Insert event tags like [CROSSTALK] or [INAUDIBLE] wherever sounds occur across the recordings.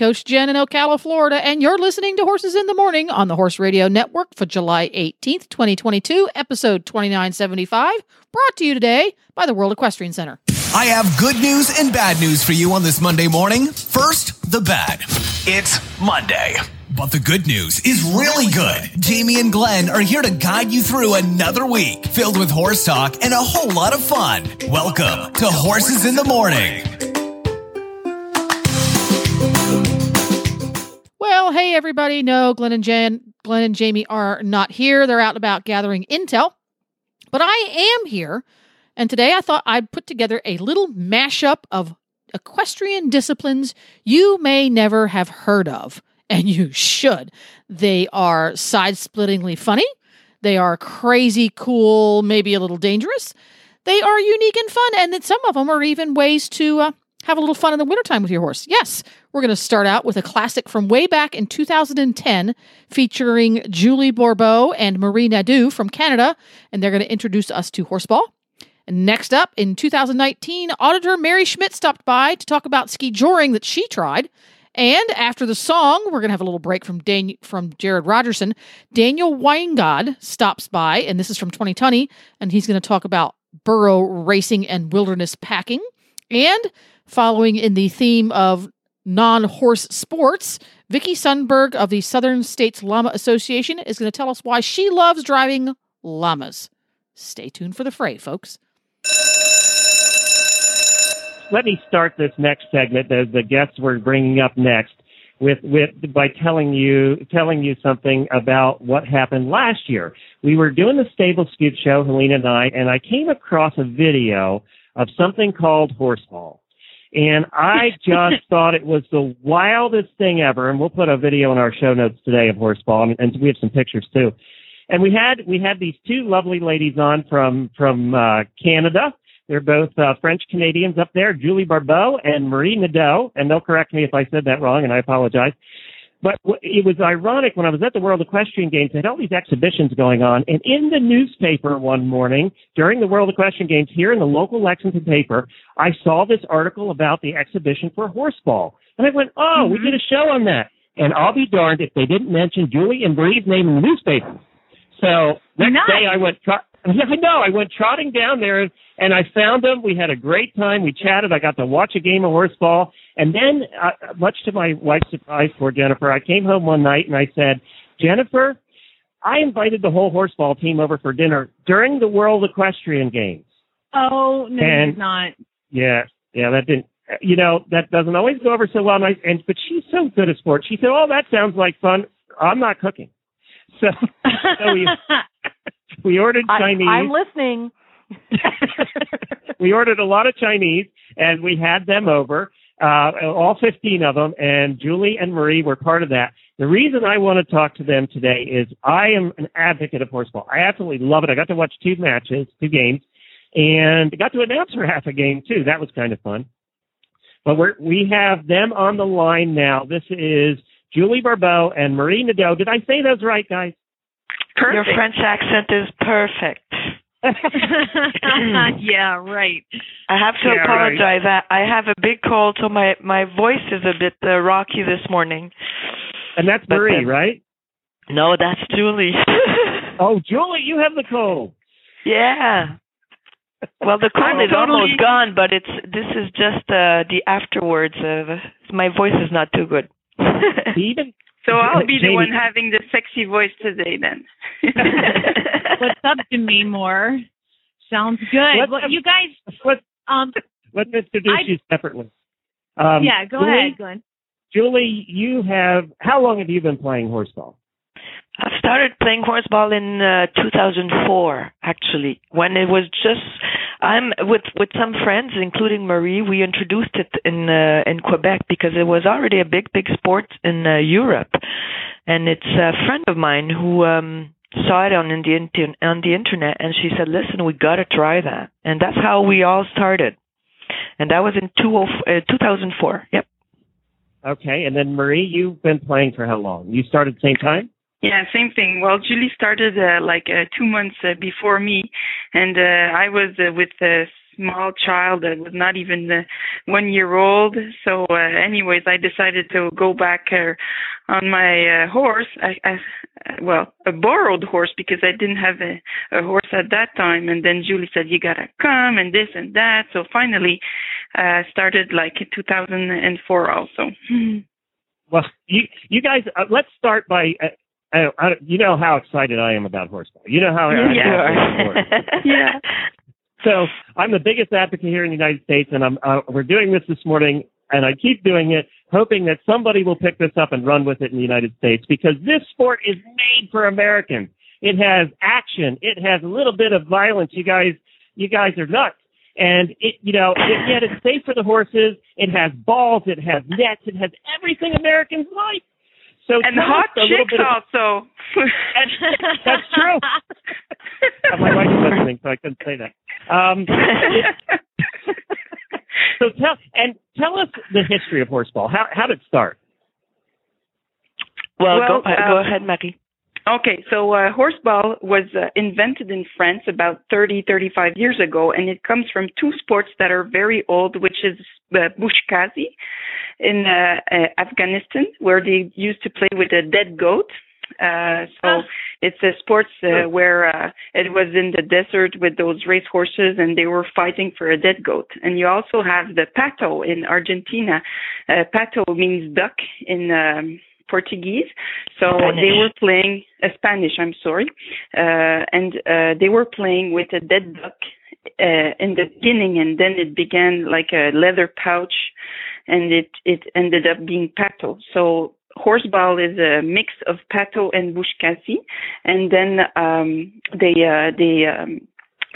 Coach Jenn in Ocala, Florida, and you're listening to Horses in the Morning on the Horse Radio Network for July 18th, 2022, episode 2975, brought to you today by the World Equestrian Center. I have good news and bad news for you on this Monday morning. First, the bad. It's Monday. But the good news is really good. Jamie and Glenn are here to guide you through another week filled with horse talk and a whole lot of fun. Welcome to Horses in the Morning. Hey everybody. No, Glenn and Jen, Glenn and Jamie are not here. They're out and about gathering intel. But I am here, and today I thought I'd put together a little mashup of equestrian disciplines you may never have heard of, and you should. They are side-splittingly funny. They are crazy cool, maybe a little dangerous. They are unique and fun, and that some of them are even ways to uh, have a little fun in the wintertime with your horse. Yes, we're going to start out with a classic from way back in 2010 featuring Julie Bourbeau and Marie Nadeau from Canada, and they're going to introduce us to horseball. And next up in 2019, auditor Mary Schmitt stopped by to talk about ski joring that she tried. And after the song, we're going to have a little break from Dan- from Jared Rogerson. Daniel Weigand stops by, and this is from 2020, and he's going to talk about burro racing and wilderness packing. And following in the theme of non-horse sports, Vicki Sundberg of the Southern States Lama Association is going to tell us why she loves driving llamas. Stay tuned for the fray, folks. let me start this next segment, the, the guests we're bringing up next, with, with by telling you telling you something about what happened last year. We were doing the Stable Scoop show, Helena and I, and I came across a video of something called horseball. And I [LAUGHS] just thought it was the wildest thing ever. And we'll put a video in our show notes today of horseball, and, and we have some pictures too. And we had we had these two lovely ladies on from from uh, Canada they're both uh, French Canadians up there, Julie Bourbeau and Marie Nadeau, and they'll correct me if I said that wrong, and I apologize. But it was ironic when I was at the World Equestrian Games, they had all these exhibitions going on, and in the newspaper one morning during the World Equestrian Games here in the local Lexington paper, I saw this article about the exhibition for horseball. And I went, oh, mm-hmm. we did a show on that. And I'll be darned if they didn't mention Julie and Bree's name in the newspaper. So next nice. day I went, yeah, [LAUGHS] I know. I went trotting down there and I found them. We had a great time. We chatted. I got to watch a game of horseball. And then, uh, much to my wife's surprise, for Jennifer, I came home one night and I said, Jennifer, I invited the whole horseball team over for dinner during the World Equestrian Games. Oh no, and, not. Yeah, yeah, that didn't. You know, that doesn't always go over so well. And, I, and but she's so good at sports. She said, "Oh, that sounds like fun." I'm not cooking, so, so we [LAUGHS] we ordered Chinese. I, I'm listening. [LAUGHS] we ordered a lot of Chinese, and we had them over, uh, all 15 of them, and Julie and Marie were part of that. The reason I want to talk to them today is I am an advocate of horseball. I absolutely love it. I got to watch two matches, two games, and got to announce for half a game too. That was kind of fun. But we're, we have them on the line now. This is Julie Bourbeau and Marie Nadeau. Did I say those right, guys? Perfect. Your French accent is perfect. [LAUGHS] [LAUGHS] yeah, right. I have to yeah, apologize. Right. I, I have a big cold, so my my voice is a bit uh, rocky this morning. And that's but Marie, then, right? No, that's Julie. [LAUGHS] oh, Julie, you have the cold. Yeah. Well, the cold is totally... almost gone, but it's this is just uh, the afterwards of my voice is not too good. even so I'll be the one having the sexy voice today then. [LAUGHS] What's up, Demi Moore? Sounds good. Let's, well, you guys. Let's, um, let's introduce I, you separately. Um, yeah, go Julie, ahead, Glenn. Julie, you have. How long have you been playing horseball? I started playing horseball in uh, 2004, actually, when it was just. I'm with with some friends, including Marie. We introduced it in uh, in Quebec because it was already a big big sport in uh, Europe, and it's a friend of mine who um saw it on the on the internet, and she said, "Listen, we got to try that," and that's how we all started, and that was in two, uh, 2004. Yep. Okay, and then Marie, you've been playing for how long? You started same time? Yeah, same thing. Well, Julie started uh, like uh, two months uh, before me, and uh, I was uh, with a small child that was not even uh, one year old. So, uh, anyways, I decided to go back uh, on my uh, horse. I, I, well, a borrowed horse because I didn't have a, a horse at that time. And then Julie said, "You gotta come," and this and that. So finally, uh, started like 2004 also. [LAUGHS] Well, you you guys, uh, let's start by uh, I, I, you know how excited I am about horseball. You know how I yeah. [LAUGHS] yeah. So I'm the biggest advocate here in the United States, and I'm uh, we're doing this this morning, and I keep doing it, hoping that somebody will pick this up and run with it in the United States because this sport is made for Americans. It has action. It has a little bit of violence. You guys, you guys are nuts. And it, you know, it, yet it's safe for the horses. It has balls. It has nets. It has everything Americans like. So and hot chicks of, also. that's, [LAUGHS] [LAUGHS] that's true. My wife is listening, so I couldn't say that. Um, so tell and tell us the history of horseball. How how did it start? Well, well go, uh, go ahead, Maggie. Okay, so uh, horseball was uh, invented in France about 30, 35 years ago, and it comes from two sports that are very old, which is buzkashi in uh, uh, Afghanistan, where they used to play with a dead goat. Uh, so oh. it's a sports uh, where uh, it was in the desert with those race horses and they were fighting for a dead goat. And you also have the pato in Argentina. Uh, pato means duck in um, Portuguese. So Spanish. they were playing uh, Spanish. I'm sorry, uh, and uh, they were playing with a dead duck uh, in the beginning, and then it began like a leather pouch, and it it ended up being pato. So horseball is a mix of pato and buzkashi, and then um, they uh, they um,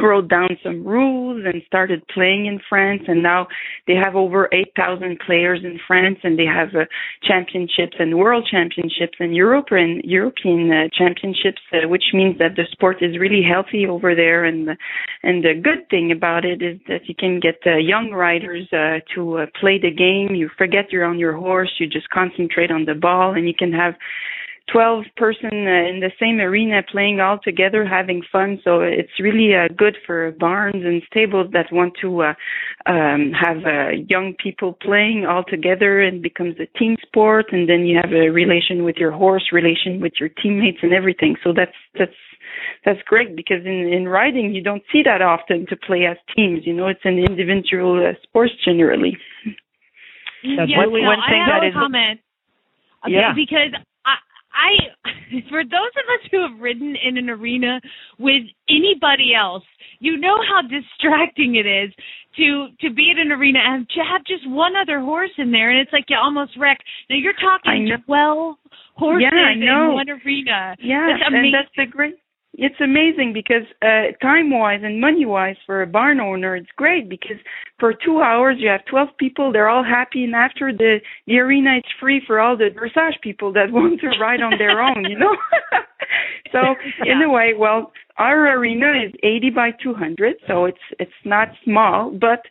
wrote down some rules and started playing in France. And now they have over 8,000 players in France and they have uh, championships and world championships and European, European uh, championships, uh, which means that the sport is really healthy over there. And, and the good thing about it is that you can get uh, young riders uh, to uh, play the game. You forget you're on your horse. You just concentrate on the ball and you can have 12 person uh, in the same arena playing all together having fun. So it's really uh, good for barns and stables that want to uh, um, have uh, young people playing all together. And becomes a team sport and then you have a relation with your horse relation with your teammates and everything. So that's that's that's great because in in riding you don't see that often to play as teams. You know it's an individual uh, sport generally. That's yeah, one, one thing I have that a is comment. Yeah. Because I, [LAUGHS] for those of us who have ridden in an arena with anybody else, you know how distracting it is to to be at an arena and to have just one other horse in there, and it's like you almost wreck. Now you're talking twelve horses yeah, in one arena. Yeah, that's amazing. and that's the great it's amazing because uh, time wise and money wise for a barn owner it's great because for two hours you have 12 people they're all happy and after the the arena it's free for all the dressage people that [LAUGHS] want to ride on their own you know [LAUGHS] so yeah. [LAUGHS] in a way well our arena is 80 by 200 so it's it's not small but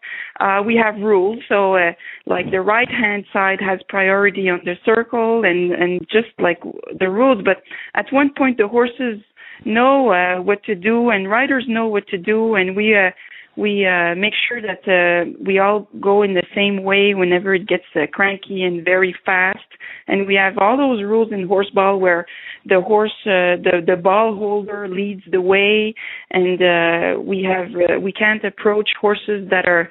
uh we have rules so uh, like the right hand side has priority on the circle and and just like the rules but at one point the horses know uh, what to do, and riders know what to do, and we uh, we uh, make sure that uh, we all go in the same way whenever it gets uh, cranky and very fast. And we have all those rules in horseball where the horse, uh, the the ball holder leads the way, and uh, we have uh, we can't approach horses that are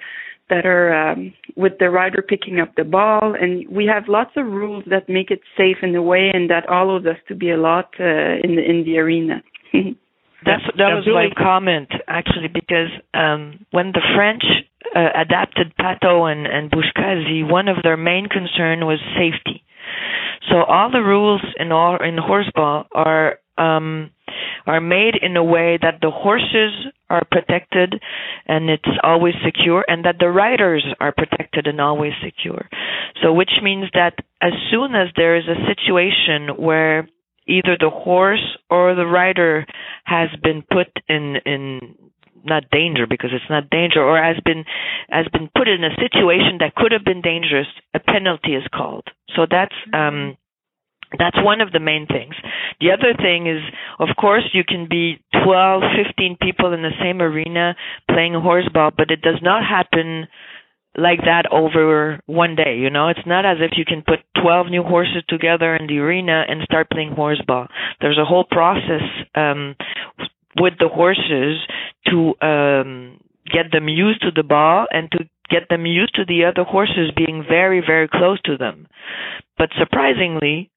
that are um, with the rider picking up the ball, and we have lots of rules that make it safe in a way, and that allows us to be a lot uh, in the in the arena. [LAUGHS] That's that was my comment actually because um, when the French uh, adapted pato and, and buzkashi, one of their main concern was safety. So all the rules in all in horseball are um, are made in a way that the horses are protected and it's always secure, and that the riders are protected and always secure. So which means that as soon as there is a situation where either the horse or the rider has been put in in not danger because it's not danger or has been has been put in a situation that could have been dangerous a penalty is called so that's um that's one of the main things. The other thing is, of course, you can be 12, 15 people in the same arena playing horseball, but it does not happen like that over one day. You know, it's not as if you can put 12 new horses together in the arena and start playing horseball. There's a whole process um, with the horses to um, get them used to the ball and to get them used to the other horses being very, very close to them. But surprisingly,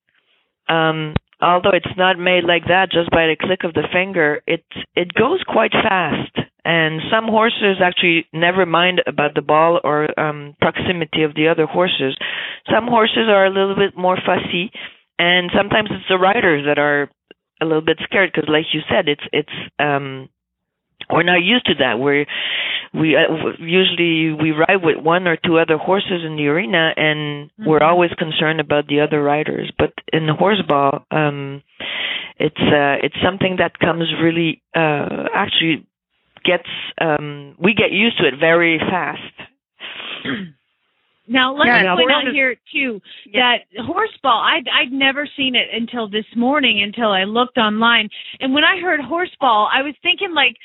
um, although it's not made like that just by the click of the finger, it it goes quite fast. And some horses actually never mind about the ball or um, proximity of the other horses. Some horses are a little bit more fussy, and sometimes it's the riders that are a little bit scared because, like you said, it's it's um, we're not used to that. We're we uh, usually we ride with one or two other horses in the arena, and mm-hmm. we're always concerned about the other riders. But in the horseball, um, it's uh, it's something that comes really uh, actually gets um, we get used to it very fast. [CLEARS THROAT] Now let yeah, me point out here too yeah. that horseball I'd I'd never seen it until this morning until I looked online and when I heard horseball I was thinking like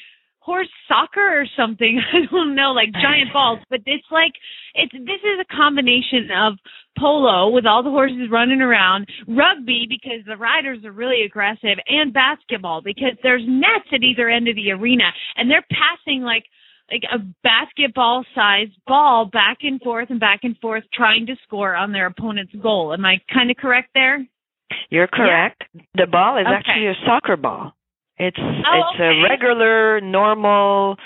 horse soccer or something. [LAUGHS] I don't know, like giant [LAUGHS] balls. But it's like it's this is a combination of polo with all the horses running around, rugby because the riders are really aggressive, and basketball because there's nets at either end of the arena and they're passing like like a basketball sized ball back and forth and back and forth trying to score on their opponent's goal. Am I kind of correct there? You're correct. Yeah. The ball is okay. actually a soccer ball. It's oh, it's okay. a regular, normal,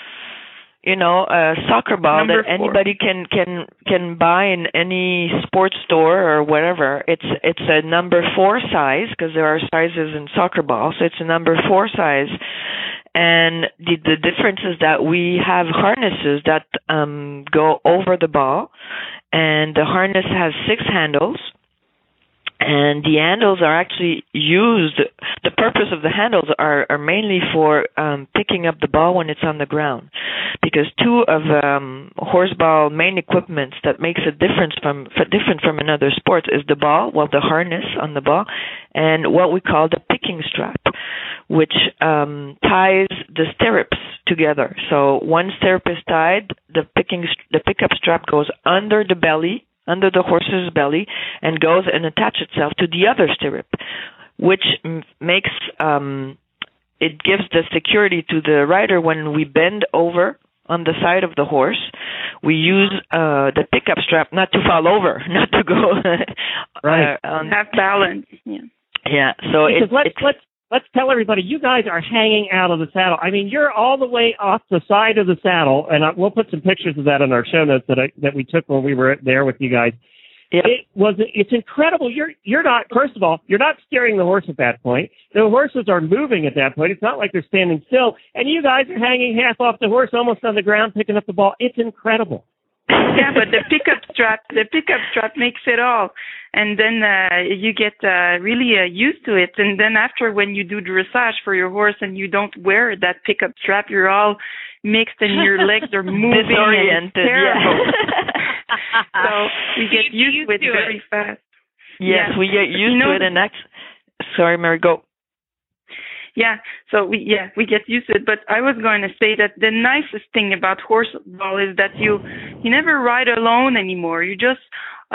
you know, a soccer ball Number that four. anybody can can can buy in any sports store or whatever. It's it's a number four size because there are sizes in soccer balls. So it's a number four size, and the the difference is that we have harnesses that um go over the ball, and the harness has six handles and the handles are actually used the purpose of the handles are, are mainly for um, picking up the ball when it's on the ground. Because two of um, horseball main equipments that makes a difference from different from another sport is the ball well the harness on the ball and what we call the picking strap which um, ties the stirrups together. So one stirrup is tied the picking the pickup strap goes under the belly under the horse's belly and goes and attach itself to the other stirrup, which m- makes um, it gives the security to the rider when we bend over on the side of the horse. We use uh, the pickup strap not to fall over, [LAUGHS] not to go right. Uh, on, have balance. Yeah. Yeah. So it, let's let's let's tell everybody you guys are hanging out of the saddle. I mean, you're all the way off the side of the saddle, and I, we'll put some pictures of that in our show notes that I, that we took when we were there with you guys. Yep. It was it's incredible. You're you're not first of all you're not steering the horse at that point. The horses are moving at that point. It's not like they're standing still, and you guys are hanging half off the horse, almost on the ground, picking up the ball. It's incredible yeah, but the pickup strap, the pickup strap makes it all, and then uh, you get uh, really uh, used to it. And then after, when you do the dressage for your horse and you don't wear that pickup strap, you're all mixed and your legs are [LAUGHS] moving and terrible. Yeah. [LAUGHS] so we get used, used to it very fast. Yes, yeah. we get used you know, to it, and that's. Sorry, Mary, go yeah so we yeah we get used to it but i was going to say that the nicest thing about horseball is that you you never ride alone anymore. You just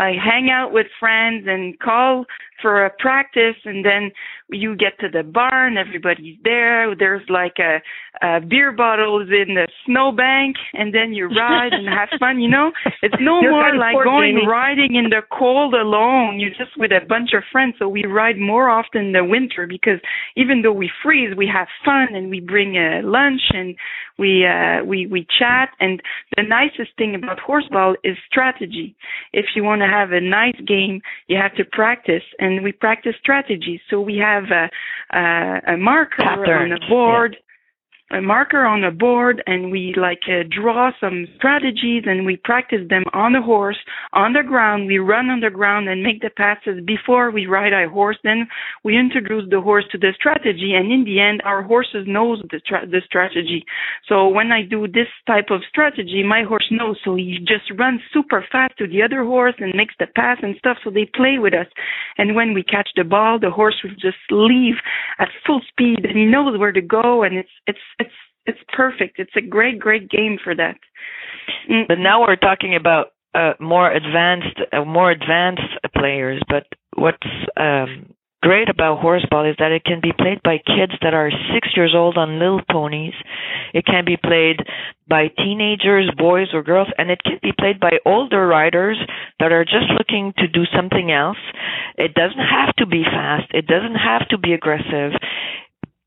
I hang out with friends and call for a practice and then you get to the barn everybody's there. There's like a, a beer bottles in the snowbank and then you ride and have fun you know? It's no [LAUGHS] You're more like going Jamie. riding in the cold alone. You're just with a bunch of friends so we ride more often in the winter because even though we freeze we have fun and we bring a lunch and we uh we we chat. And the nicest thing about horseball is strategy. If you want to have a nice game you have to practice. And we practice strategy. So we have a a, a marker Pattern. on a board a marker on a board and we like uh, draw some strategies and we practice them on the horse, on the ground. We run on the ground and make the passes before we ride our horse. Then we introduce the horse to the strategy, and in the end, our horses knows the tra- the strategy. So when I do this type of strategy, my horse knows. So he just runs super fast to the other horse and makes the pass and stuff. So they play with us. And when we catch the ball, the horse will just leave at full speed, and he knows where to go. And it's it's it's it's perfect. It's a great great game for that. Mm. But now we're talking about uh, more advanced, uh, more advanced players. But what's um, great about horseball is that it can be played by kids that are six years old on little ponies. It can be played by teenagers, boys or girls, and it can be played by older riders that are just looking to do something else. It doesn't have to be fast. It doesn't have to be aggressive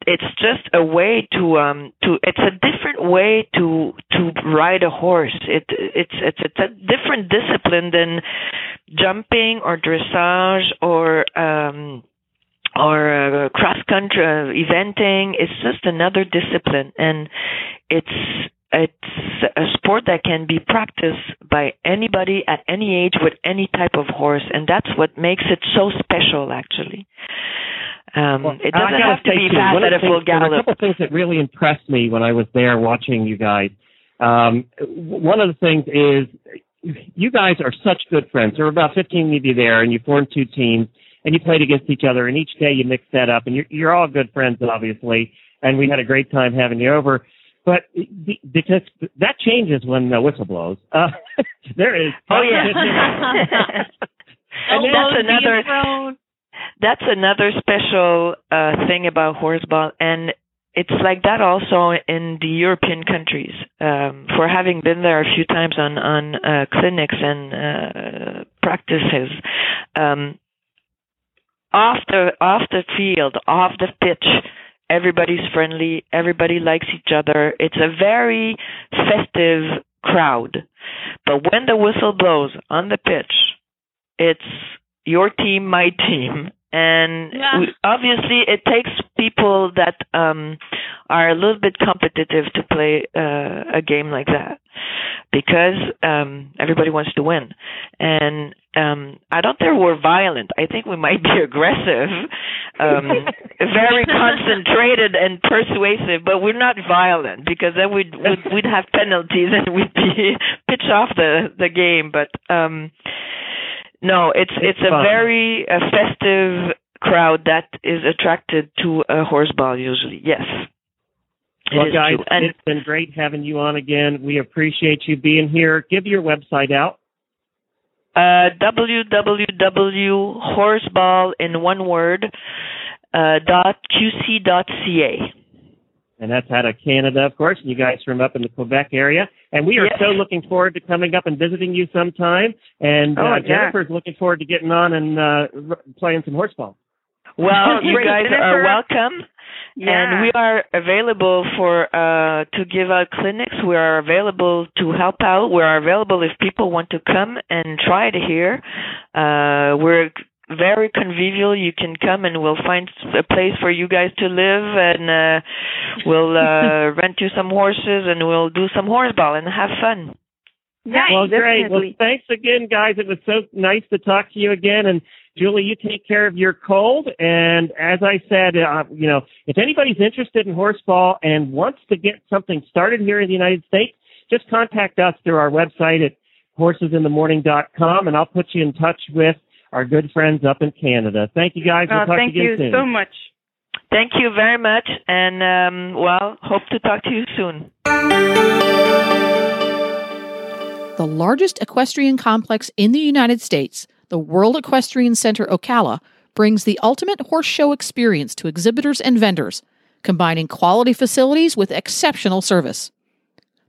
it's just a way to um to it's a different way to to ride a horse. It it's it's it's a different discipline than jumping or dressage or um or uh, cross country uh, eventing. It's just another discipline. And it's it's a sport that can be practiced by anybody at any age with any type of horse. And that's what makes it so special actually um, well, it doesn't have to be too, fast at a full gallop. There a couple things that really impressed me when I was there watching you guys. Um, one of the things is you guys are such good friends. There were about 15 of you there, and you formed two teams, and you played against each other. And each day you mixed that up, and you're, you're all good friends, obviously. And we had a great time having you over. But because that changes when the whistle blows. Uh, [LAUGHS] there is. Oh yeah. [LAUGHS] and [LAUGHS] that's another that's another special uh, thing about horseball, and it's like that also in the European countries. Um, for having been there a few times on on uh, clinics and uh, practices, um, off the off the field, off the pitch, everybody's friendly. Everybody likes each other. It's a very festive crowd. But when the whistle blows on the pitch, it's your team, my team. And yeah. we, obviously, it takes people that um, are a little bit competitive to play uh, a game like that because um, everybody wants to win. And um, I don't think we're violent. I think we might be [LAUGHS] aggressive, um, very [LAUGHS] concentrated and persuasive, but we're not violent because then we'd we'd, we'd have penalties and we'd be [LAUGHS] pitch off the the game. But um, no, it's it's, it's a very uh, festive crowd that is attracted to a horseball usually. Yes. Well, guys, and, it's been great having you on again. We appreciate you being here. Give your website out. Uh, www.horseball in one word uh, dot qc dot ca and that's out of Canada, of course. And you guys from up in the Quebec area, and we are yes. so looking forward to coming up and visiting you sometime. And oh, uh, yeah. Jennifer's looking forward to getting on and uh, playing some horseball. Well, [LAUGHS] you guys are welcome. Yeah. And we are available for uh to give out clinics. We are available to help out. We are available if people want to come and try it here. Uh we're very convivial. You can come and we'll find a place for you guys to live and uh we'll uh [LAUGHS] rent you some horses and we'll do some horseball and have fun. Yeah, well, great. Well, thanks again, guys. It was so nice to talk to you again. And Julie, you take care of your cold. And as I said, uh, you know, if anybody's interested in horseball and wants to get something started here in the United States, just contact us through our website at horsesinthemorning.com, and I'll put you in touch with our good friends up in Canada. Thank you guys. We'll talk thank you, you so much. Thank you very much, and um, well, hope to talk to you soon. The largest equestrian complex in the United States, the World Equestrian Center Ocala, brings the ultimate horse show experience to exhibitors and vendors, combining quality facilities with exceptional service.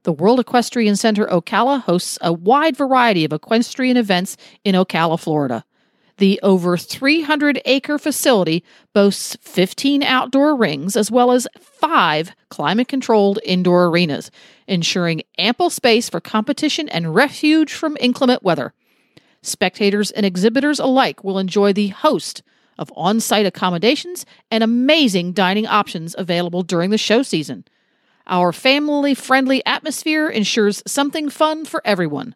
The World Equestrian Center Ocala hosts a wide variety of equestrian events in Ocala, Florida. The over 300 acre facility boasts 15 outdoor rings as well as five climate controlled indoor arenas, ensuring ample space for competition and refuge from inclement weather. Spectators and exhibitors alike will enjoy the host of on site accommodations and amazing dining options available during the show season. Our family friendly atmosphere ensures something fun for everyone.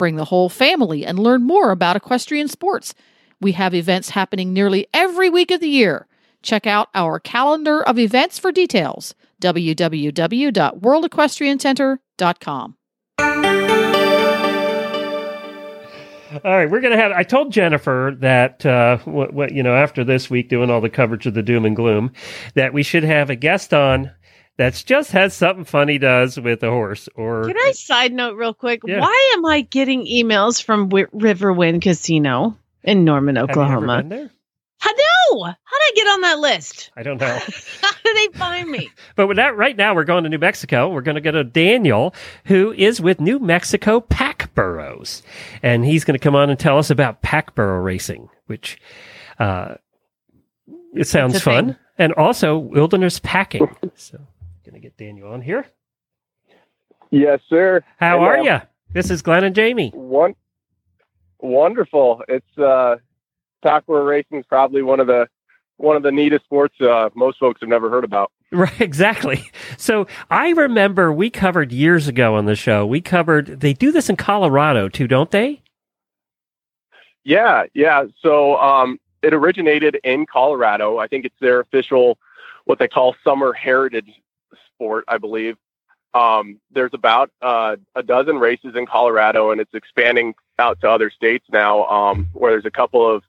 Bring the whole family and learn more about equestrian sports. We have events happening nearly every week of the year. Check out our calendar of events for details www.worldequestriancenter.com. All right, we're gonna have. I told Jennifer that uh, what, what you know after this week doing all the coverage of the doom and gloom, that we should have a guest on that's just has something funny does with a horse. Or can I side note real quick? Yeah. Why am I getting emails from w- Riverwind Casino in Norman, have you ever Oklahoma? been there? I know. How did I get on that list? I don't know. [LAUGHS] How did they find me? [LAUGHS] But with that, right now we're going to New Mexico. We're going to go to Daniel, who is with New Mexico Pack Burros, and he's going to come on and tell us about pack burro racing, which uh, it sounds fun, thing. and also wilderness packing. [LAUGHS] so, going to get Daniel on here. Yes, sir. How And, are um, you? This is Glenn and Jamie. One, wonderful. It's uh, Pack burro racing is probably one of the one of the neatest sports uh, most folks have never heard about. [LAUGHS] Right, exactly. So I remember we covered years ago on the show. We covered they do this in Colorado too, don't they? Yeah, yeah. So um, it originated in Colorado. I think it's their official, what they call summer heritage sport, I believe. Um, there's about uh, a dozen races in Colorado, and it's expanding out to other states now. Um, where there's a couple of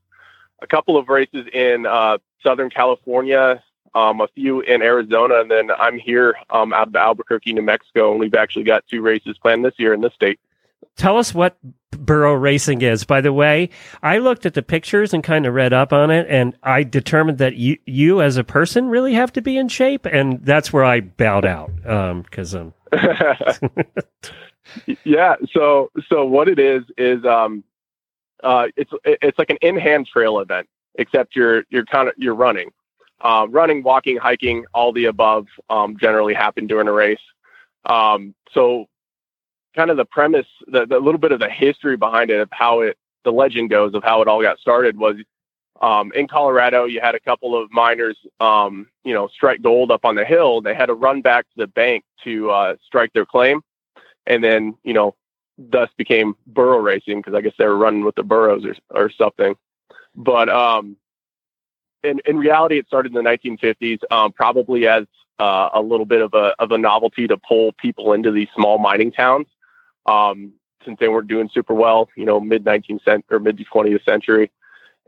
a couple of races in uh, Southern California, um, a few in Arizona, and then I'm here um, out of Albuquerque, New Mexico, and we've actually got two races planned this year in this state. Tell us what burro racing is. By the way, I looked at the pictures and kind of read up on it, and I determined that you, you as a person really have to be in shape, and that's where I bowed out because um, [LAUGHS] yeah. So so what it is is um uh it's it's like an in hand trail event, except you're you're kind of you're running, uh, running, walking, hiking, all the above um, generally happen during a race. Um, so kind of the premise, the, the little bit of the history behind it of how it the legend goes of how it all got started was um, in Colorado, you had a couple of miners, um, you know, strike gold up on the hill. They had to run back to the bank to uh, strike their claim, and then you know, thus became burro racing because I guess they were running with the burros or or something. But um, in in reality, it started in the 1950s, um, probably as uh, a little bit of a of a novelty to pull people into these small mining towns. Um, since they weren't doing super well, you know, mid 19th cent or mid 20th century.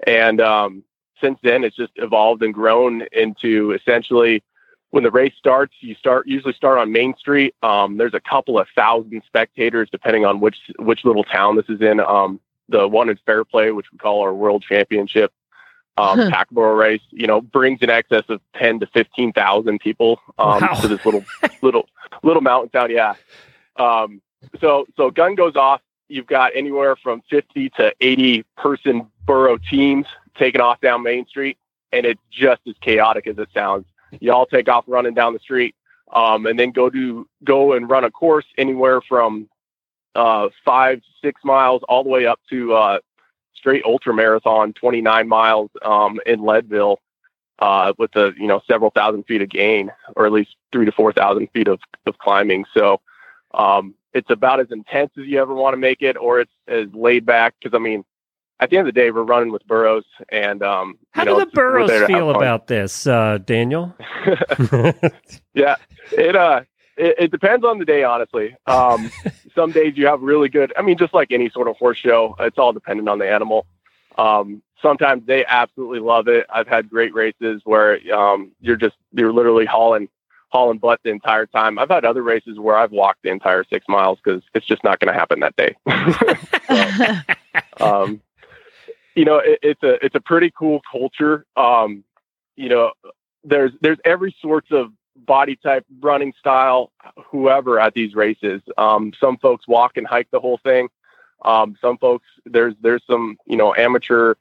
And um, since then, it's just evolved and grown into essentially when the race starts, you start usually start on Main Street. Um, there's a couple of thousand spectators, depending on which which little town this is in. Um, the one in Fairplay, which we call our World Championship um, Huh. Race, you know, brings in excess of ten to fifteen thousand people um, Wow. to this little little little mountain town. Yeah. Um, so so gun goes off. You've got anywhere from fifty to eighty person burro teams taking off down Main Street, and it's just as chaotic as it sounds. You all take off running down the street, um, and then go to go and run a course anywhere from uh, five six miles all the way up to uh, straight ultra marathon, twenty nine miles um, in Leadville, uh, with the you know several thousand feet of gain, or at least three to four thousand feet of of climbing. So um, it's about as intense as you ever want to make it, or it's as laid back. Because I mean, at the end of the day, we're running with burros, and um, how you know, do the burros there to have feel about this, uh, Daniel? [LAUGHS] yeah, it uh, it, it depends on the day, honestly. Um, [LAUGHS] some days you have really good. I mean, just like any sort of horse show, it's all dependent on the animal. Um, sometimes they absolutely love it. I've had great races where um, you're just you're literally hauling hauling butt the entire time. I've had other races where I've walked the entire six miles because it's just not going to happen that day. [LAUGHS] um, you know, it, it's a it's a pretty cool culture. Um, you know, there's there's every sorts of body type, running style, whoever at these races. Um, some folks walk and hike the whole thing. Um, some folks there's there's some you know amateur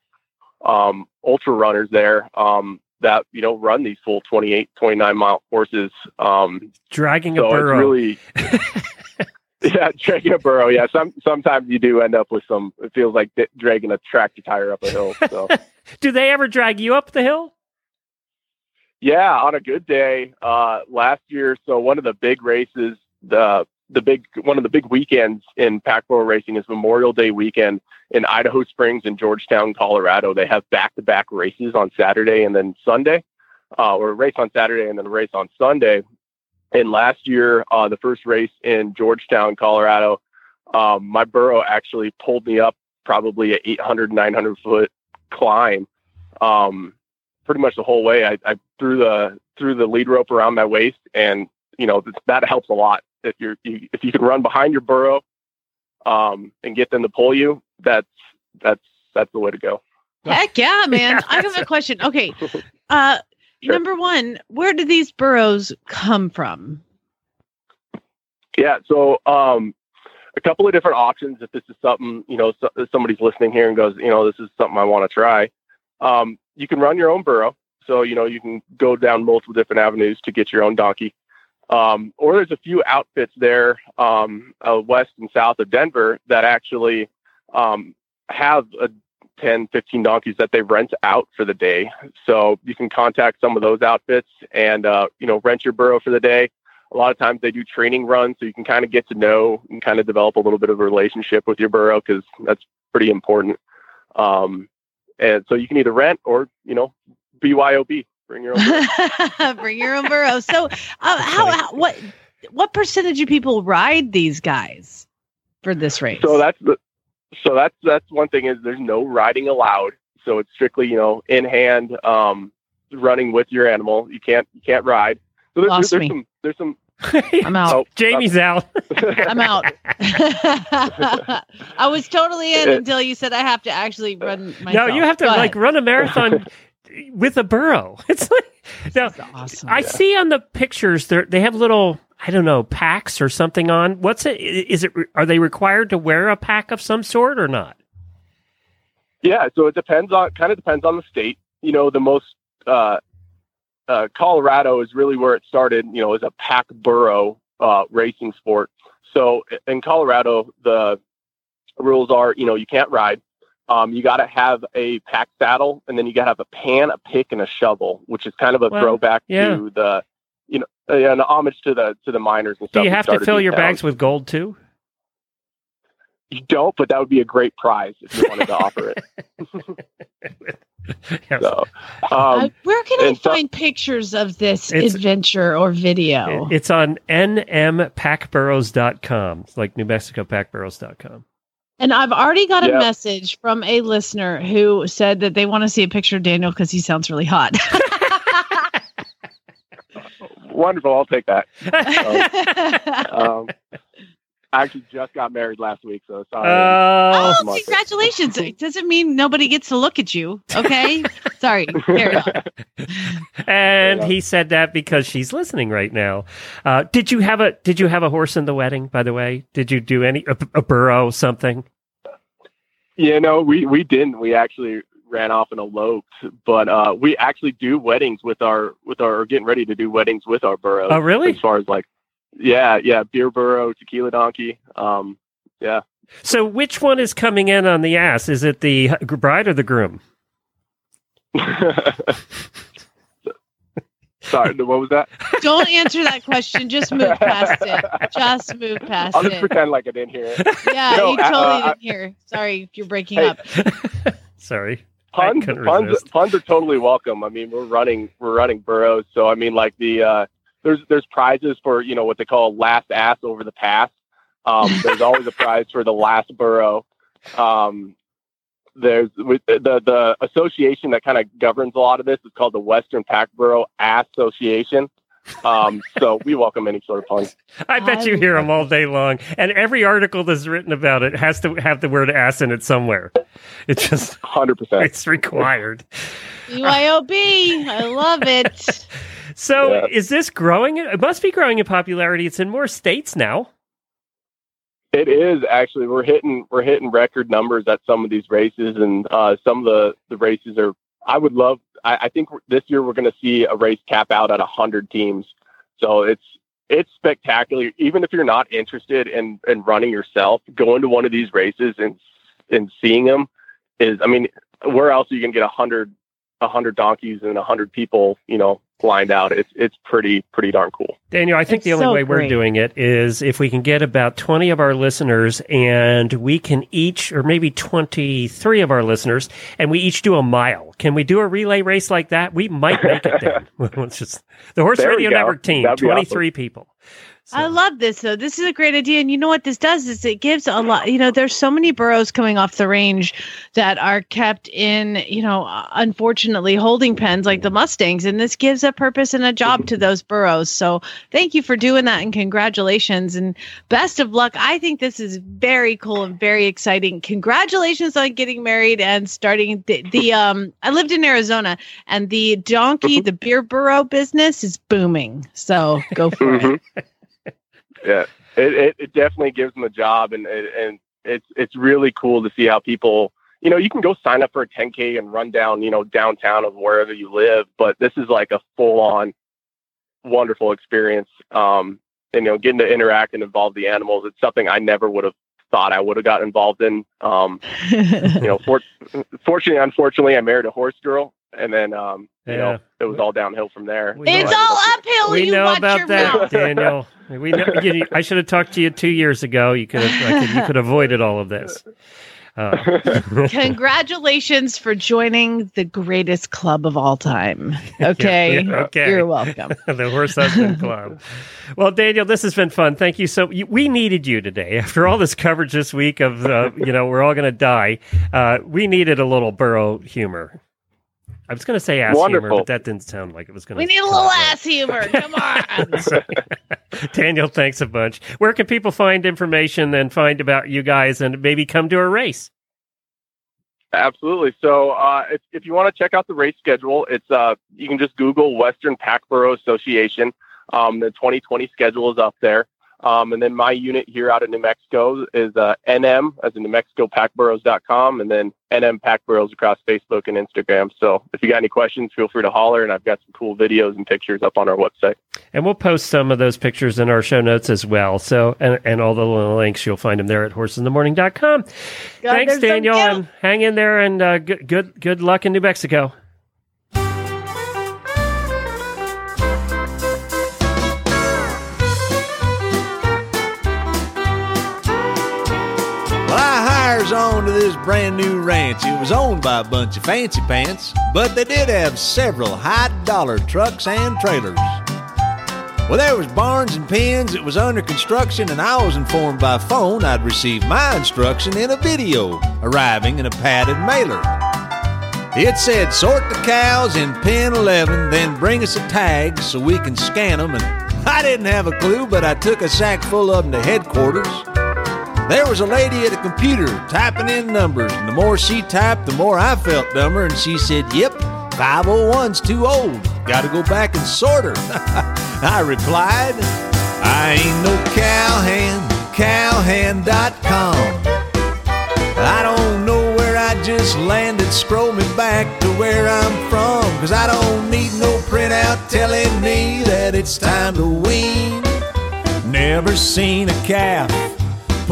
um, ultra runners there um, that you know run these full 28 29 mile courses um, Dragging so a burro. it's really [LAUGHS] yeah dragging a burro yeah some sometimes you do end up with some it feels like d- dragging a tractor tire up a hill so [LAUGHS] do they ever drag you up the hill? Yeah, on a good day, uh, last year. So one of the big races, the the big one of the big weekends in pack burro racing is Memorial Day weekend in Idaho Springs and Georgetown, Colorado. They have back to back races on Saturday and then Sunday, uh, or a race on Saturday and then a race on Sunday. And last year, uh, the first race in Georgetown, Colorado, um, my burro actually pulled me up probably a 800, 900 foot climb. Um, pretty much the whole way. I, I threw the threw the lead rope around my waist, and you know that helps a lot. If you're you, if you can run behind your burro, um, and get them to pull you, that's that's that's the way to go. Heck yeah, [LAUGHS] man! I have a question. Okay, [LAUGHS] uh, sure. number one, where do these burros come from? Yeah, so um, a couple of different options. If this is something you know, so, somebody's listening here and goes, you know, this is something I want to try. Um, you can run your own burro. So, you know, you can go down multiple different avenues to get your own donkey. Um, or there's a few outfits there um, uh, west and south of Denver that actually um, have a 10, 15 donkeys that they rent out for the day. So you can contact some of those outfits and, uh, you know, rent your burro for the day. A lot of times they do training runs so you can kind of get to know and kind of develop a little bit of a relationship with your burro because that's pretty important. Um, and so you can either rent or, you know, BYOB, bring your own [LAUGHS] bring your own burro. So, uh, how, how, what, what percentage of people ride these guys for this race? So that's the, so that's, that's one thing is there's no riding allowed. So it's strictly, you know, in hand, um, running with your animal. You can't, you can't ride. So there's, there's, there's some, there's some, [LAUGHS] I'm out. Oh, Jamie's out. [LAUGHS] I'm out. I was totally in until you said I have to actually run myself. No, you have to like run a marathon with a burro. [LAUGHS] It's like now, awesome. I yeah. see on the pictures they they have little I don't know packs or something on. What's it? Is it? Are they required to wear a pack of some sort or not? Yeah, so it depends on kind of depends on the state. You know, the most uh, uh, Colorado is really where it started, you know, as a pack burro uh, racing sport. So in Colorado, the rules are, you know, you can't ride. Um, you got to have a pack saddle, and then you got to have a pan, a pick, and a shovel, which is kind of a well, throwback yeah. to the, you know, an homage to the to the miners and stuff. Do you have to fill your towns. bags with gold too? You don't, but that would be a great prize if you wanted to offer it. [LAUGHS] yes. so, um, uh, where can I find so, pictures of this adventure or video? It's on nmpackburros.com. It's like New Mexico packburros.com. And I've already got a yep. message from a listener who said that they want to see a picture of Daniel because he sounds really hot. [LAUGHS] Wonderful. I'll take that. [LAUGHS] um, I actually just got married last week, so sorry. Uh, oh, congratulations! it doesn't mean nobody gets to look at you. Okay, [LAUGHS] sorry. and he said that because she's listening right now. Uh, did you have a Did you have a horse in the wedding? By the way, did you do any a, a burro something? Yeah, no, we we didn't. We actually ran off and eloped, but uh, we actually do weddings with our with our getting ready to do weddings with our burros. Oh, really? As far as like yeah, yeah, beer burro, tequila donkey. Um, yeah. So which one is coming in on the ass? Is it the bride or the groom? [LAUGHS] Sorry, what was that? Don't answer that question. Just move past it. Just move past it. I'll it. just pretend like I didn't hear it. Yeah, no, you totally uh, didn't hear. Sorry, you're breaking hey, up. [LAUGHS] Sorry. Puns, puns, puns are totally welcome. I mean, we're running, we're running burros, so I mean, like the uh, there's there's prizes for you know what they call last ass over the pass. Um, [LAUGHS] there's always a prize for the last burro. Um, there's the the association that kind of governs a lot of this is called the Western Pack Burro Association. Um, so we welcome any sort of puns. I bet you hear them all day long, and every article that's written about it has to have the word "ass" in it somewhere. It's just hundred percent. It's required. BYOB, I love it. [LAUGHS] So yeah. is this growing? It must be growing in popularity. It's in more states now. It is actually. We're hitting we're hitting record numbers at some of these races, and uh, some of the the races are. I would love. I, I think this year we're going to see a race cap out at hundred teams. So it's it's spectacular. Even if you're not interested in in running yourself, going to one of these races and and seeing them is. I mean, where else are you going to get a hundred a hundred donkeys and a hundred people? You know, lined out. It's it's pretty pretty darn cool. Daniel, I think It's the only so way we're doing it is if we can get about 20 of our listeners and we can each, or maybe 23 of our listeners, and we each do a mile. Can we do a relay race like that? We might make it then. [LAUGHS] [LAUGHS] it's just the Horse There Radio. Network team, That'd be 23 people. I love this though. This is a great idea. And you know what this does is it gives a lot, you know, there's so many burros coming off the range that are kept in, you know, unfortunately holding pens like the Mustangs. And this gives a purpose and a job to those burros. So thank you for doing that and congratulations and best of luck. I think this is very cool and very exciting. Congratulations on getting married and starting the, the um [LAUGHS] I lived in Arizona and the donkey, the beer burro business is booming. So go for it. Mhm. yeah, it, it it definitely gives them a job, and and and it's it's really cool to see how people. You know, you can go sign up for a 10k and run down, you know, downtown of wherever you live, but this is like a full on wonderful experience. Um, and, you know, getting to interact and involve the animals. It's something I never would have thought I would have got involved in. Um, you know, [LAUGHS] for, fortunately, unfortunately, I married a horse girl, and then um, you Yeah. know, it was all downhill from there. We know It's all uphill. we you know watch about your that, mouth. Daniel. We know, you, I should have talked to you two years ago. You could have, could, you could have avoided all of this. Uh, [LAUGHS] Congratulations for joining the greatest club of all time. [LAUGHS] Okay. Yeah, okay. You're [LAUGHS] welcome. the Horse Husband Club. Well, Daniel, this has been fun. Thank you so. You, we needed you today after all this coverage this week of uh, you know we're all going to die. Uh, we needed a little burro humor. I was going to say ass humor, but that didn't sound like it was going to. We need a little ass humor. [LAUGHS] Come on. [LAUGHS] [LAUGHS] Daniel, thanks a bunch. Where can people find information and find about you guys and maybe come to a race? Absolutely. So uh, if, if you want to check out the race schedule, it's uh, you can just Google Western Pack Burro Association. Um, the 2020 schedule is up there. Um, and then my unit here out of New Mexico is uh, NM, as in New Mexico Packburros.com, and then NM Packburros across Facebook and Instagram. So if you got any questions, feel free to holler. And I've got some cool videos and pictures up on our website. And we'll post some of those pictures in our show notes as well. So, and, and all the little links, you'll find them there at horsesinthemorning.com. Thanks, they're Daniel, and hang in there and uh, good, good, good luck in New Mexico. On to this brand new ranch. It was owned by a bunch of fancy pants, but they did have several high dollar trucks and trailers. Well, there was barns and pens, it was under construction, and I was informed by phone I'd receive my instruction in a video, arriving in a padded mailer. It said, sort the cows in pen 11, then bring us a tag so we can scan them. And [LAUGHS] I didn't have a clue, but I took a sack full of them to headquarters. There was a lady at a computer typing in numbers, and the more she typed, the more I felt dumber. And she said, Yep, 501's too old. Gotta go back and sort her. [LAUGHS] I replied, I ain't no cowhand, cowhand.com. I don't know where I just landed. Scroll me back to where I'm from. Cause I don't need no printout telling me that it's time to wean. Never seen a calf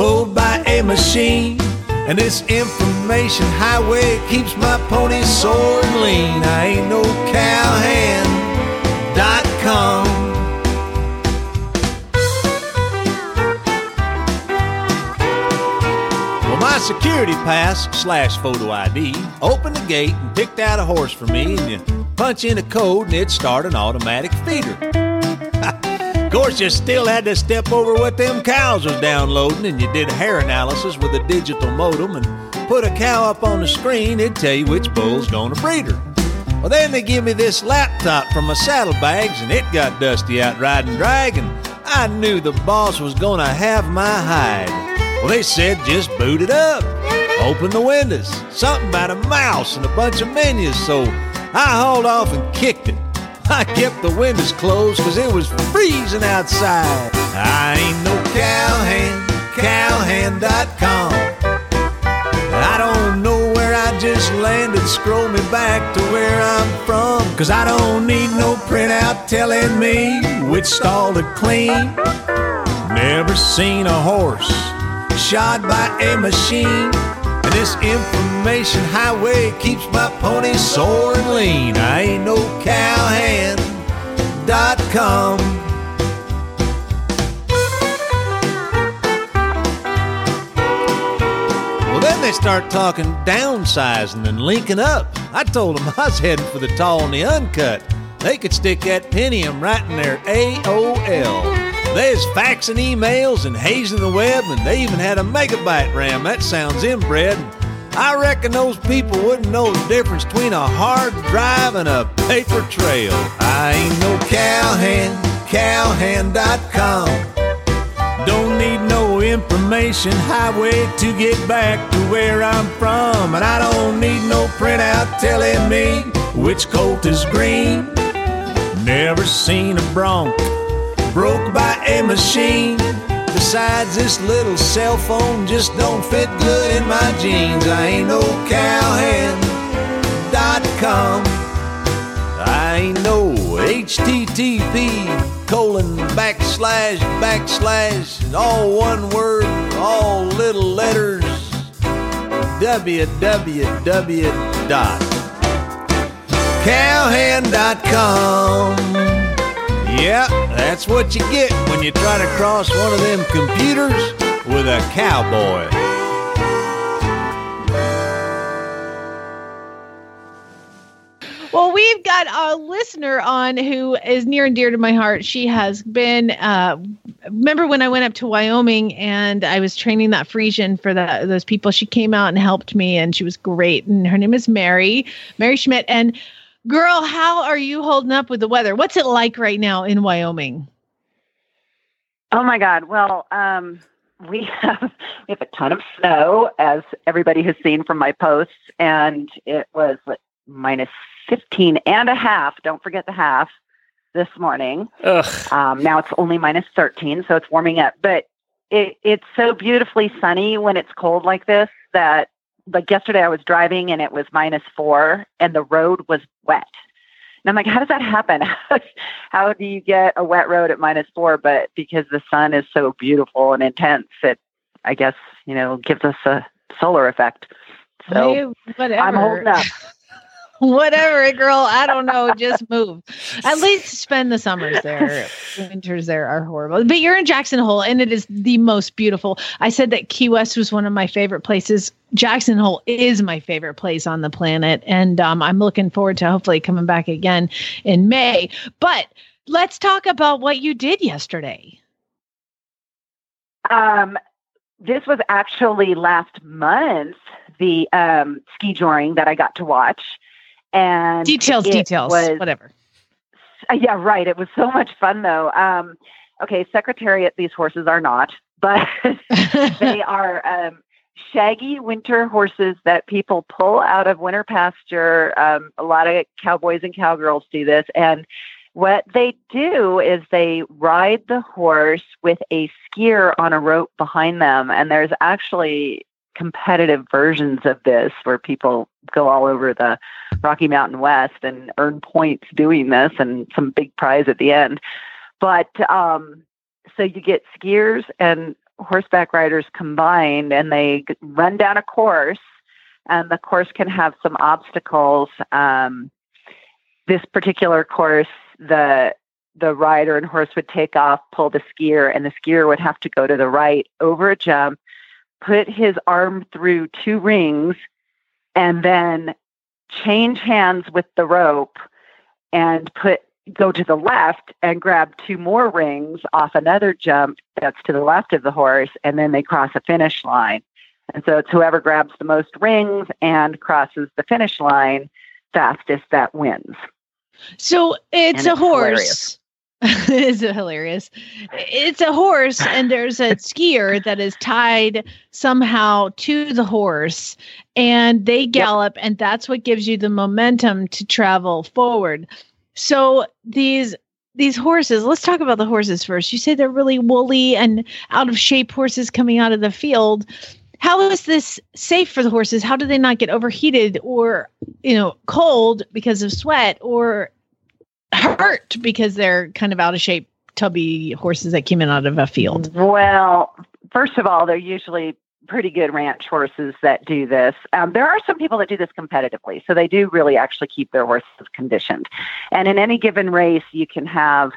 pulled by a machine. And this information highway keeps my pony sore and lean. I ain't no cowhand.com. Well, my security pass slash photo ID opened the gate and picked out a horse for me, and you punch in a code and it started an automatic feeder. Of course, you still had to step over what them cows was downloading, and you did hair analysis with a digital modem and put a cow up on the screen, it'd tell you which bull's gonna breed her. Well, then they give me this laptop from my saddlebags, and it got dusty out riding drag, and I knew the boss was gonna have my hide. Well, they said just boot it up, open the windows, something about a mouse and a bunch of menus, so I hauled off and kicked it. [LAUGHS] I kept the windows closed because it was freezing outside. I ain't no cowhand, cowhand.com. I don't know where I just landed. Scroll me back to where I'm from. Cause I don't need no printout telling me which stall to clean. Never seen a horse shod by a machine. And this information highway keeps my pony sore and lean. I ain't no cowhand.com. then they start talking downsizing and linking up. I told them I was heading for the tall and the uncut. They could stick that Pentium right in their AOL. There's faxing emails and hazing the web, and they even had a megabyte RAM. That sounds inbred. I reckon those people wouldn't know the difference between a hard drive and a paper trail. I ain't no cowhand, cowhand.com. Don't need no information highway to get back to where I'm from. And I don't need no printout telling me which colt is green. Never seen a bronc broke by a machine. Besides, this little cell phone just don't fit good in my jeans. I ain't no cowhand.com. I ain't no HTTP colon backslash backslash all one word, all little letters. www dot. Yeah, that's what you get when you try to cross one of them computers with a cowboy. Well, we've got a listener on who is near and dear to my heart. She has been. Uh, remember when I went up to Wyoming and I was training that Friesian for those people? She came out and helped me, and she was great. And her name is Mary, Mary Schmitt. And girl, how are you holding up with the weather? What's it like right now in Wyoming? Oh my God! Well, um, we [LAUGHS] have we have a ton of snow, as everybody has seen from my posts, and it was like minus 15 and a half. Don't forget the half this morning. Um, now it's only minus 13, so it's warming up. But it, it's so beautifully sunny when it's cold like this that, like yesterday, I was driving and it was minus four and the road was wet. And I'm like, how does that happen? [LAUGHS] how do you get a wet road at minus four? But because the sun is so beautiful and intense, it, I guess, you know, gives us a solar effect. So Hey. I'm holding up. [LAUGHS] [LAUGHS] Whatever, girl. I don't know. Just move. At [LAUGHS] least spend the summers there. Winters there are horrible. But you're in Jackson Hole, and it is the most beautiful. I said that Key West was one of my favorite places. Jackson Hole is my favorite place on the planet, and um, I'm looking forward to hopefully coming back again in May. But let's talk about what you did yesterday. Um, this was actually last month, the um, ski joring that I got to watch. And Details, details, was- whatever. Uh, yeah, right. It was so much fun, though. Um, okay, Secretariat, these horses are not, but [LAUGHS] they [LAUGHS] are um, shaggy winter horses that people pull out of winter pasture. Um, a lot of cowboys and cowgirls do this. And what they do is they ride the horse with a skier on a rope behind them. And there's actually competitive versions of this where people go all over the Rocky Mountain West and earn points doing this and some big prize at the end. But um, so you get skiers and horseback riders combined and they run down a course and the course can have some obstacles. Um, this particular course, the the rider and horse would take off, pull the skier, and the skier would have to go to the right over a jump, put his arm through two rings, and then change hands with the rope and put go to the left and grab two more rings off another jump that's to the left of the horse and then they cross a finish line. And so it's whoever grabs the most rings and crosses the finish line fastest that wins. So it's And a it's horse. [LAUGHS] it's hilarious. It's a horse, and there's a skier that is tied somehow to the horse, and they gallop, and that's what gives you the momentum to travel forward. So these these horses, let's talk about the horses first. You say they're really woolly and out of shape horses coming out of the field. How is this safe for the horses? How do they not get overheated or, you know, cold because of sweat or hurt because they're kind of out of shape, tubby horses that came in out of a field? Well, first of all, they're usually pretty good ranch horses that do this. Um, there are some people that do this competitively, so they do really actually keep their horses conditioned. And in any given race, you can have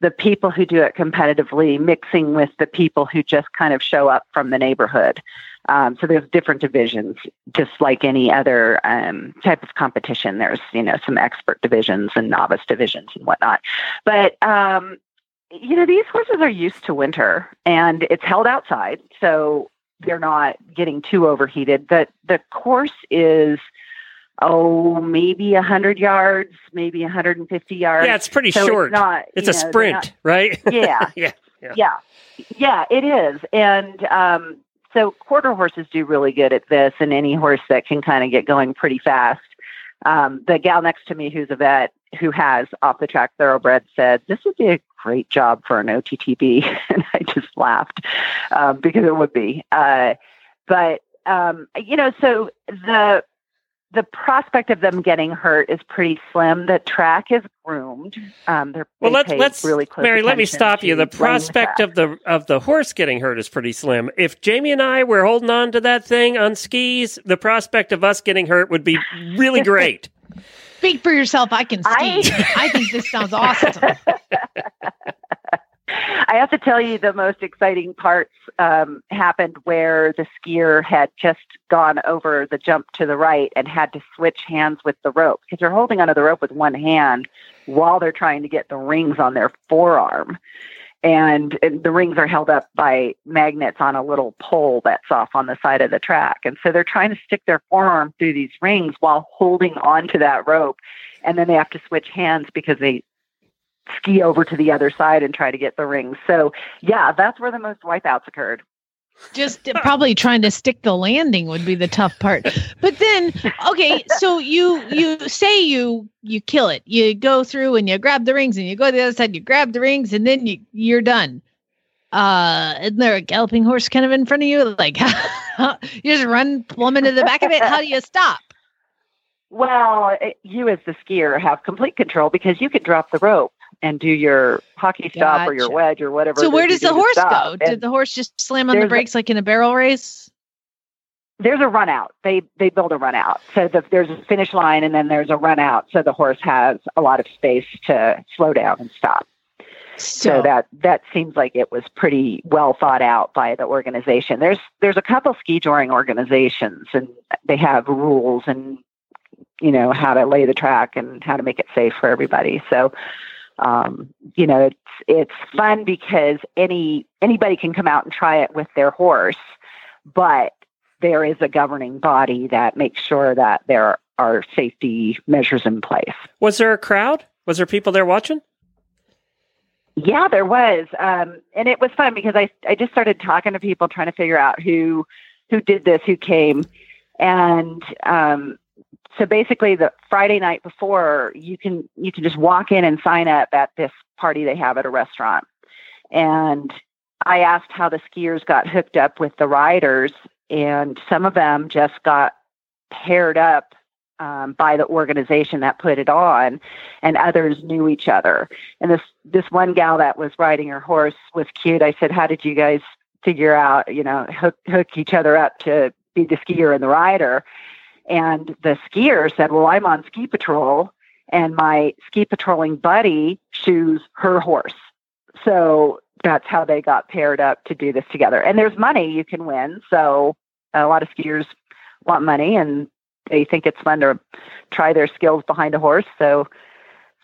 the people who do it competitively mixing with the people who just kind of show up from the neighborhood. Um, so there's different divisions, just like any other um, type of competition. There's you know some expert divisions and novice divisions and whatnot. But um, you know these horses are used to winter, and it's held outside, so they're not getting too overheated. The the course is oh maybe a 100 yards maybe 150 yards Yeah, it's pretty So short. it's not It's a know, sprint, not- right? [LAUGHS] yeah yeah. Yeah. yeah yeah it is and um so quarter horses do really good at this and any horse that can kind of get going pretty fast. Um the gal next to me who's a vet who has off the track thoroughbred said this would be a great job for an ottb [LAUGHS] and i just laughed um, because it would be. Uh but um you know so the the prospect of them getting hurt is pretty slim. The track is groomed. Um, they're Well, they let's let's really close Mary. Let me stop you. The prospect track. of the of the horse getting hurt is pretty slim. If Jamie and I were holding on to that thing on skis, the prospect of us getting hurt would be really [LAUGHS] great. Speak for yourself. I can ski. I, think this sounds awesome. [LAUGHS] I have to tell you, the most exciting parts um, happened where the skier had just gone over the jump to the right and had to switch hands with the rope because they're holding onto the rope with one hand while they're trying to get the rings on their forearm. And, and the rings are held up by magnets on a little pole that's off on the side of the track. And so they're trying to stick their forearm through these rings while holding onto that rope. And then they have to switch hands because they ski over to the other side and try to get the rings. So, yeah, that's where the most wipeouts occurred. Just probably trying to stick the landing would be the tough part. But then, okay, so you you say you you kill it. You go through and you grab the rings, and you go to the other side. You grab the rings, and then you you're done. Uh, isn't there a galloping horse kind of in front of you? Like [LAUGHS] you just run plumb into the back of it. How do you stop? Well, it, you as the skier have complete control because you can drop the rope and do your hockey stop or your wedge or whatever. So where does you the do horse go? Did And the horse just slam on the there's a- brakes like in a barrel race? there's a run out. They they build a run out. So the, there's a finish line and then there's a run out. So the horse has a lot of space to slow down and stop. So, So- that that seems like it was pretty well thought out by the organization. There's there's a couple ski joring organizations and they have rules and you know how to lay the track and how to make it safe for everybody. So um, you know it's it's fun because any anybody can come out and try it with their horse, but there is a governing body that makes sure that there are safety measures in place. Was there a crowd? Was there people there watching? Yeah, there was, um, and it was fun because I I just started talking to people trying to figure out who who did this, who came, and um, so basically the Friday night before you can you can just walk in and sign up at this party they have at a restaurant, and I asked how the skiers got hooked up with the riders, and some of them just got paired up um, by the organization that put it on, and others knew each other. And this this one gal that was riding her horse was cute. I said, "How did you guys figure out, you know, hook hook each other up to be the skier and the rider?" And the skier said, "Well, I'm on ski patrol, and my ski patrolling buddy shoes her horse." So that's how they got paired up to do this together. And there's money you can win. So a lot of skiers want money and they think it's fun to try their skills behind a horse. So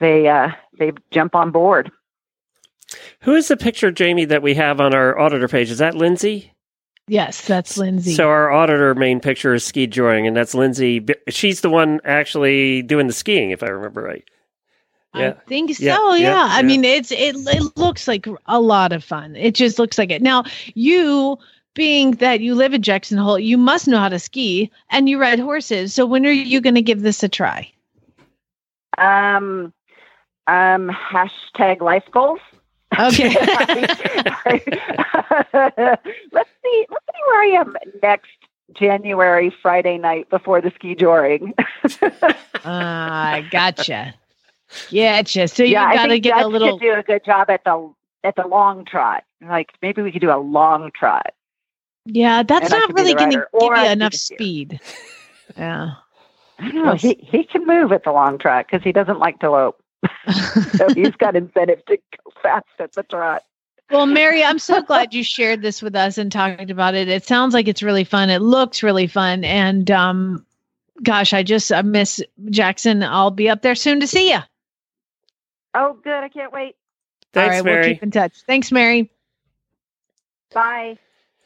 they uh, they jump on board. Who is the picture, Jamie, that we have on our auditor page? Is that Lindsay? Yes, that's Lindsay. So our auditor main picture is ski joring, and that's Lindsay. She's the one actually doing the skiing, if I remember right. I think so. Yeah, Yeah. yeah, I mean, it's it it looks like a lot of fun. It just looks like it. Now, you being that you live in Jackson Hole, you must know how to ski and you ride horses. So when are you going to give this a try? Um, um, hashtag life goals. Okay. [LAUGHS] let's see. Let's see where I am next January Friday night before the ski joring. [LAUGHS] Ah, gotcha. Gotcha. So you yeah, got to get Dutch a little. Do a good job at the at the long trot. Like maybe we could do a long trot. Yeah, that's And not really going to give you enough speed. Yeah. I don't know. He he can move at the long track because he doesn't like to lope. [LAUGHS] so he's got incentive to go fast at the trot. Well, Mary, I'm so glad you shared this with us and talked about it. It sounds like it's really fun. It looks really fun. And um, gosh, I just I miss Jackson. I'll be up there soon to see you. Oh, good. I can't wait. Thanks, All right, Mary. we'll keep in touch. Thanks, Mary. Bye.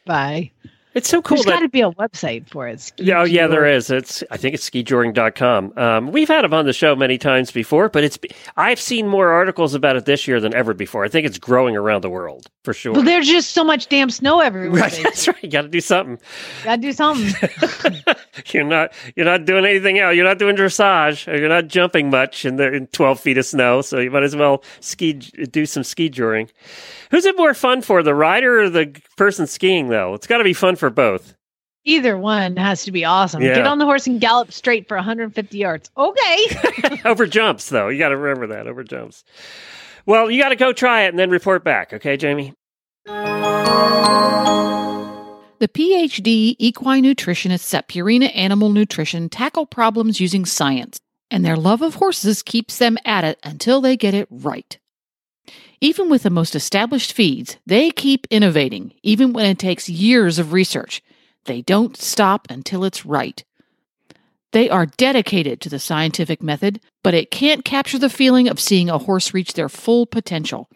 Bye. It's so cool There's got to be a website for it. Yeah, oh, yeah, there is. It's I think it's skijouring.com. Um, we've had him on the show many times before, but it's I've seen more articles about it this year than ever before. I think it's growing around the world for sure. Well, there's just so much damn snow everywhere. Right, [LAUGHS] that's right. You got to do something. Got to do something. [LAUGHS] You're not you're not doing anything else. You're not doing dressage. Or you're not jumping much in the in 12 feet of snow. So you might as well ski do some ski joring. Who's it more fun for, the rider or the person skiing? Though it's got to be fun for both. Either one has to be awesome. Yeah. Get on the horse and gallop straight for 150 yards. Okay. [LAUGHS] over jumps, though. You got to remember that over jumps. Well, you got to go try it and then report back. Okay, Jamie. The PhD equine nutritionists at Purina Animal Nutrition tackle problems using science, and their love of horses keeps them at it until they get it right. Even with the most established feeds, they keep innovating, even when it takes years of research. They don't stop until it's right. They are dedicated to the scientific method, but it can't capture the feeling of seeing a horse reach their full potential.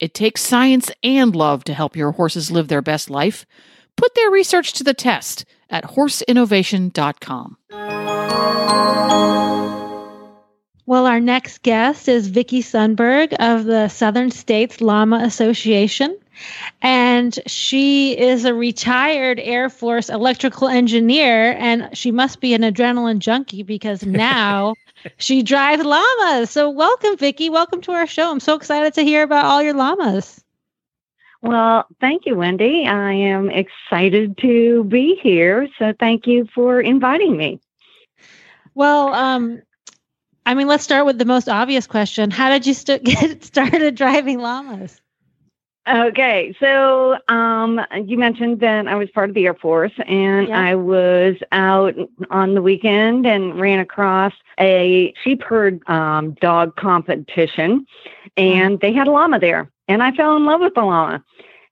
It takes science and love to help your horses live their best life. Put their research to the test at horseinnovation.com. Well, our next guest is Vicki Sundberg of the Southern States Lama Association. And she is a retired Air Force electrical engineer, and she must be an adrenaline junkie because [LAUGHS] now she drives llamas. So, welcome, Vicki. Welcome to our show. I'm so excited to hear about all your llamas. Well, thank you, Wendy. I am excited to be here. So, thank you for inviting me. Well, um, I mean, let's start with the most obvious question. How did you st- [LAUGHS] get started driving llamas? Okay, so um, you mentioned that I was part of the Air Force, and Yeah. I was out on the weekend and ran across a sheep herd um, dog competition, and they had a llama there, and I fell in love with the llama.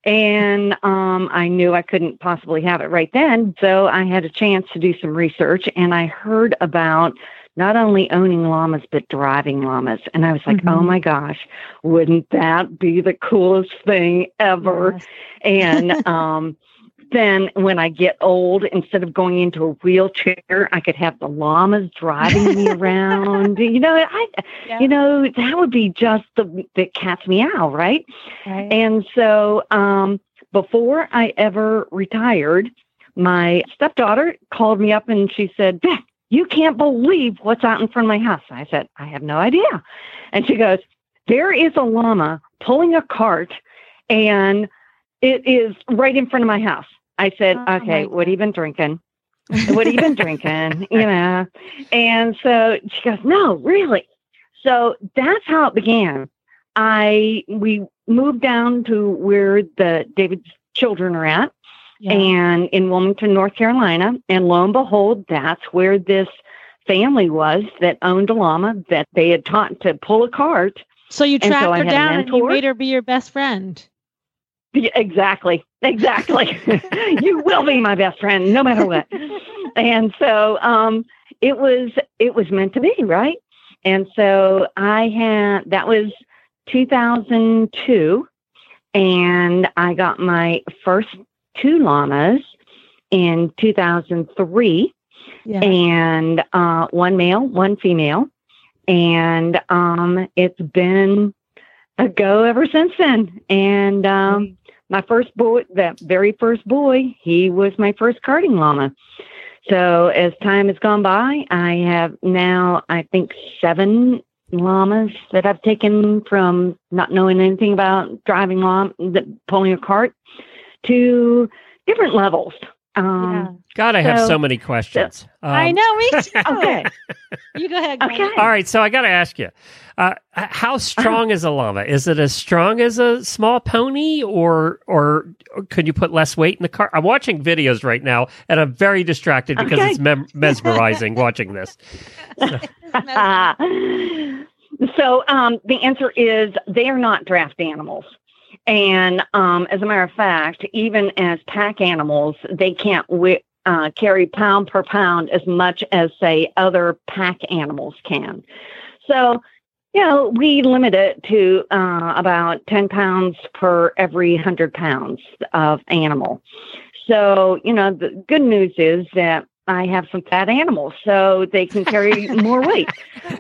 And um, I knew I couldn't possibly have it right then, so I had a chance to do some research, and I heard about not only owning llamas but driving llamas, and I was like, "Oh my gosh, wouldn't that be the coolest thing ever?" And [LAUGHS] um, then when I get old, instead of going into a wheelchair, I could have the llamas driving me around. [LAUGHS] You know, I, you know, that would be just the the cat's meow, right? Right. And so, um, before I ever retired, my stepdaughter called me up and she said, Beth, you can't believe what's out in front of my house. I said, I have no idea. And she goes, There is a llama pulling a cart and it is right in front of my house. I said, oh Okay, what have you been drinking? what have you been [LAUGHS] drinking? You know? And so she goes, No, really? So that's how it began. I we moved down to where the David's children are at and in Wilmington, North Carolina. And lo and behold, that's where this family was that owned a llama that they had taught to pull a cart. So you tracked so her down and you made her be your best friend. Yeah, Exactly. Exactly. [LAUGHS] you will be my best friend no matter what. and so um it was it was meant to be, right? And so I had that was 2002 and I got my first two llamas in 2003 Yeah. and uh one male, one female and um it's been a go ever since then. And um, my first boy, that very first boy, he was my first karting llama. So as time has gone by, I have now, I think, seven llamas that I've taken from not knowing anything about driving llama, the- pulling a cart, to different levels. Um, God, I have so- so many questions. I Um, know, me too. [LAUGHS] Okay. You go ahead. Glenn. All right, so I got to ask you, uh, how strong is a llama? Is it as strong as a small pony, or or could you put less weight in the car? I'm watching videos right now, and I'm very distracted because Okay. it's mem- mesmerizing [LAUGHS] watching this. [LAUGHS] so um, the answer is they are not draft animals. And um, as a matter of fact, even as pack animals, they can't wi- uh, carry pound per pound as much as, say, other pack animals can. So, you know, we limit it to uh, about 10 pounds per every 100 pounds of animal. So, you know, the good news is that I have some fat animals, so they can carry [LAUGHS] more weight.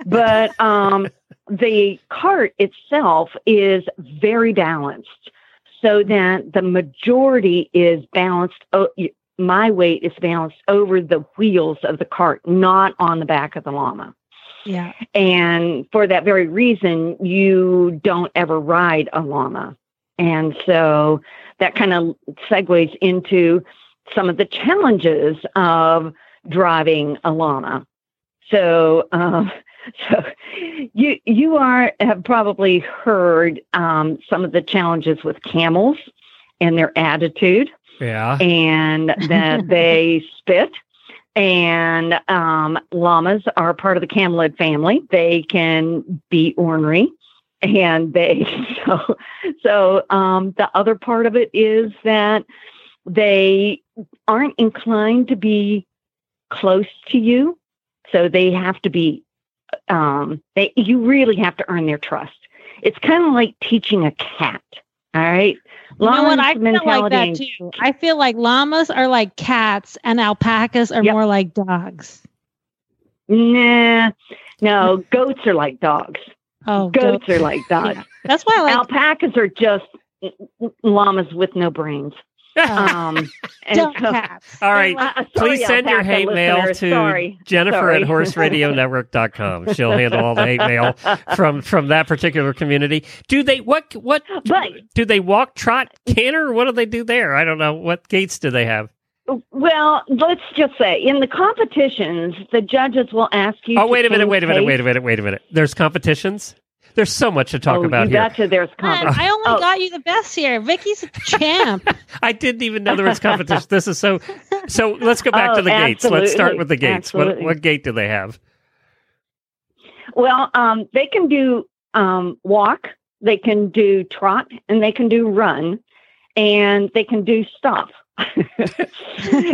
But um, the cart itself is very balanced, so that the majority is balanced. o- My weight is balanced over the wheels of the cart, not on the back of the llama. Yeah. And for that very reason, you don't ever ride a llama. And so that kind of segues into some of the challenges of driving a llama. So, um, [LAUGHS] so you you are have probably heard um, some of the challenges with camels and their attitude Yeah. and [LAUGHS] that they spit. And um, llamas are part of the camelid family. They can be ornery, and they [LAUGHS] so so. Um, the other part of it is that they aren't inclined to be close to you, so they have to be. Um, they you really have to earn their trust. It's kind of like teaching a cat. All right. You know what? I feel like that mentality- too. I feel like llamas are like cats and alpacas are more like dogs. Nah, no, goats are like dogs. Oh, goats goats. are like dogs. That's why I like alpacas are just llamas with no brains. Um, [LAUGHS] and Dumb so- cats. All right. Uh, sorry, Please send your hate mail to Sorry. Jennifer Sorry. at horseradionetwork.com. She'll handle all the hate mail from from that particular community. Do they what what do they walk, trot, canter? What do they do there? I don't know. What gaits do they have? Well, let's just say in the competitions, the judges will ask you. Oh, to wait a minute, sing wait a minute, wait a minute, wait a minute. There's competitions? There's so much to talk Oh, about you here. betcha there's competition. I only got you the best here. Vicki's a champ. [LAUGHS] I didn't even know there was competition. this is so so let's go back Oh, to the gaits. Let's start with the gaits. What what gait do they have? Well, um, they can do um, walk, they can do trot, and they can do run, and they can do stop. [LAUGHS]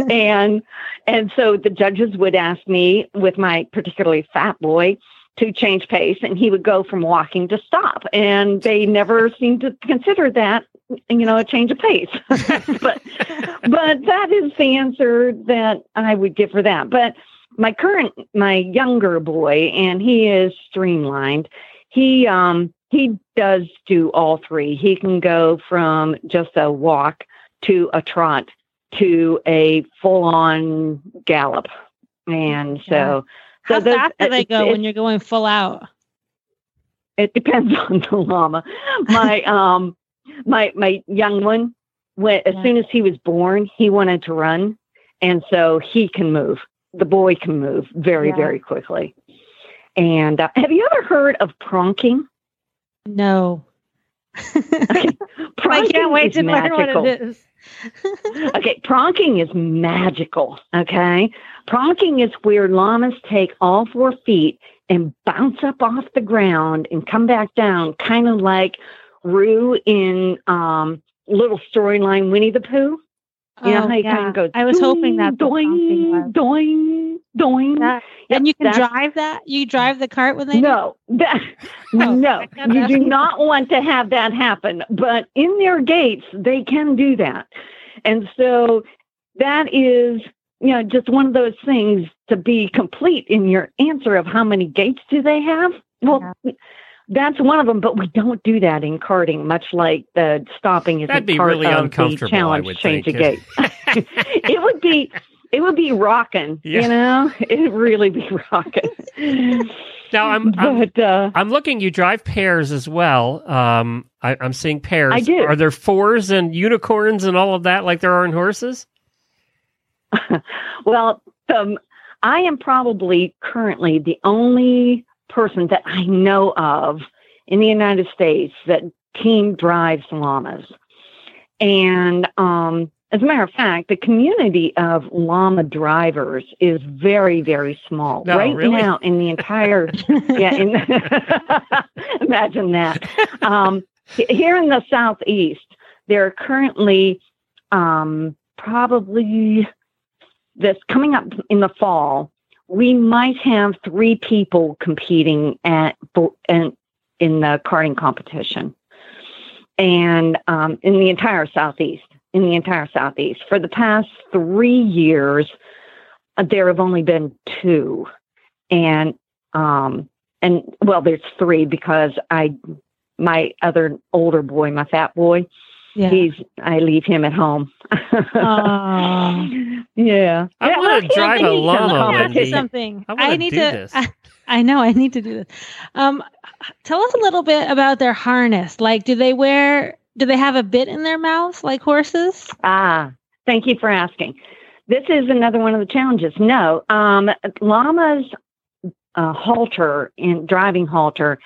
and and so the judges would ask me with my particularly fat boy to change pace, and he would go from walking to stop, and they never seemed to consider that you know a change of pace. [LAUGHS] but but that is the answer that I would give for that. But my current my younger boy and he is streamlined he um he does do all three he can go from just a walk to a trot to a full on gallop and so How so those- fast do they it's- go it's- when you're going full out? it depends [LAUGHS] on the llama. My [LAUGHS] um my my young one when as soon as he was born, he wanted to run and so he can move. The boy can move very Yeah. very quickly. And uh, have you ever heard of pronking? No. Pronking [LAUGHS] I can't wait to learn what it is. okay, pronking is magical. Okay, pronking is where llamas take all four feet and bounce up off the ground and come back down, kind of like Roo in um, Little Storyline Winnie the Pooh. You know Oh, how he yeah. kind of. I was hoping that doing, doing, doing. That- and you can drive that? You drive the cart when they No, that, [LAUGHS] Oh, no, you do not want to have that happen. But in their gaits, they can do that, and so that is, you know, just one of those things to be complete in your answer of how many gaits do they have. Well, that's one of them, but we don't do that in karting. Much like the stopping is That'd be part really of uncomfortable, the challenge. change think. a gait. [LAUGHS] it would be. It would be rocking, Yeah. you know. It'd really be rocking. Now I'm [LAUGHS] I'm, But, uh, I'm looking. You drive pairs as well. Um, I, I'm seeing pairs. I do. Are there fours and unicorns and all of that like there are in horses? [LAUGHS] well, um, I am probably currently the only person that I know of in the United States that team drives llamas. And um, as a matter of fact, the community of llama drivers is very, very small. No, right really? now, in the entire, yeah, in, [LAUGHS] imagine that. Um, here in the southeast, there are currently um, probably this coming up in the fall. We might have three people competing at in, in the karting competition, and um, in the entire southeast. In the entire southeast, for the past three years, uh, there have only been two, and um, and well, there's three because I my other older boy, my fat boy, Yeah. he's I leave him at home. Aw. [LAUGHS] yeah. I Yeah, wanna drive a llama, Ask something. I I need do to. this. I, [LAUGHS] I know. I need to do this. Um, tell us a little bit about their harness. Like, do they wear? Do they have a bit in their mouths like horses? Ah, thank you for asking. This is another one of the challenges. No, um, llama's uh, halter in driving halter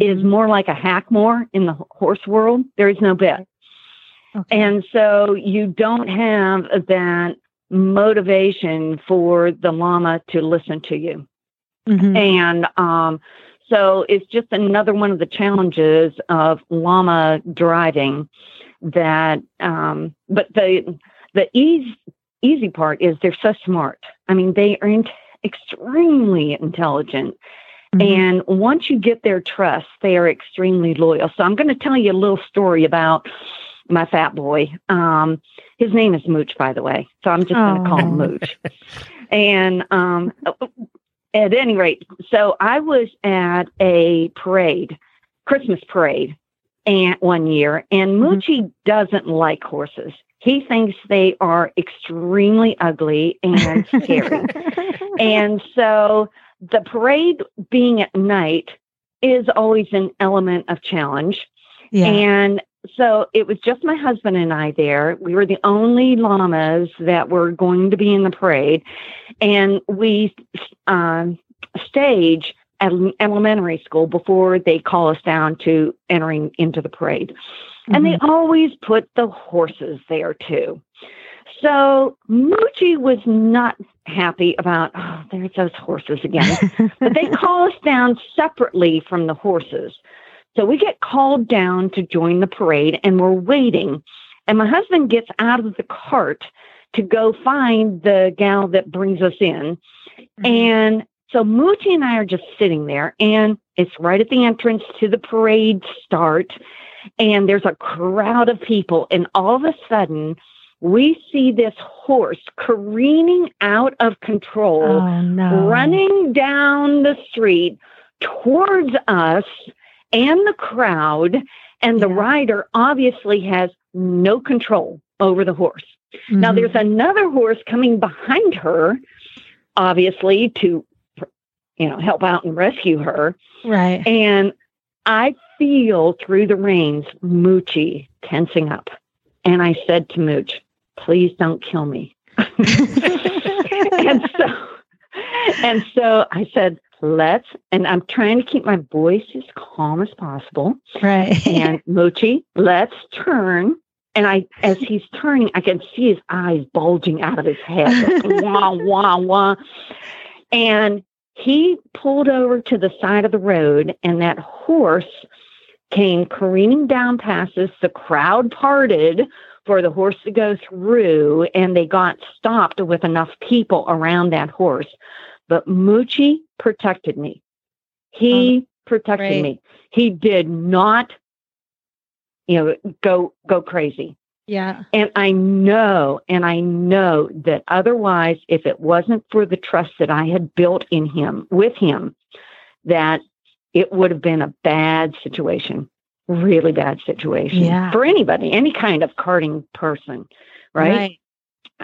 is more like a hackamore in the horse world. There is no bit. And so you don't have that motivation for the llama to listen to you. Mm-hmm. And um, so it's just another one of the challenges of llama driving that um, but the the easy easy part is they're so smart. I mean, they are in- extremely intelligent. And once you get their trust, they are extremely loyal. So I'm going to tell you a little story about my fat boy. Um, his name is Mooch, by the way. So I'm just going to call him Mooch. And um, at any rate, so I was at a parade, Christmas parade, and one year, and Moochie doesn't like horses. He thinks they are extremely ugly and scary. [LAUGHS] and so the parade being at night is always an element of challenge. Yeah. And so it was just my husband and I there. We were the only llamas that were going to be in the parade. And we um, stage at an elementary school before they call us down to entering into the parade. And they always put the horses there too. So Moochie was not happy about, oh, there's those horses again. [LAUGHS] but they call us down separately from the horses. So we get called down to join the parade and we're waiting. And my husband gets out of the cart to go find the gal that brings us in. Mm-hmm. And so Moochie and I are just sitting there, and it's right at the entrance to the parade start. And there's a crowd of people, and all of a sudden, we see this horse careening out of control, Oh no! running down the street towards us and the crowd. And the rider obviously has no control over the horse. Now, Mhm. there's another horse coming behind her, obviously, to you know help out and rescue her. Right. And I feel through the reins Moochie tensing up. And I said to Mooch, please don't kill me. [LAUGHS] [LAUGHS] and so and so I said, let's and I'm trying to keep my voice as calm as possible. Right. And [LAUGHS] Moochie, let's turn. And I as he's turning, I can see his eyes bulging out of his head. like, [LAUGHS] wah, wah, wah. And he pulled over to the side of the road, and that horse came careening down past us. The crowd parted for the horse to go through, and they got stopped with enough people around that horse. But Moochie protected me. He protected great. me. He did not, you know, go go crazy. Yeah. And I know, and I know that otherwise, if it wasn't for the trust that I had built in him, with him, that it would have been a bad situation, really bad situation Yeah. for anybody, any kind of karting person, right? Right.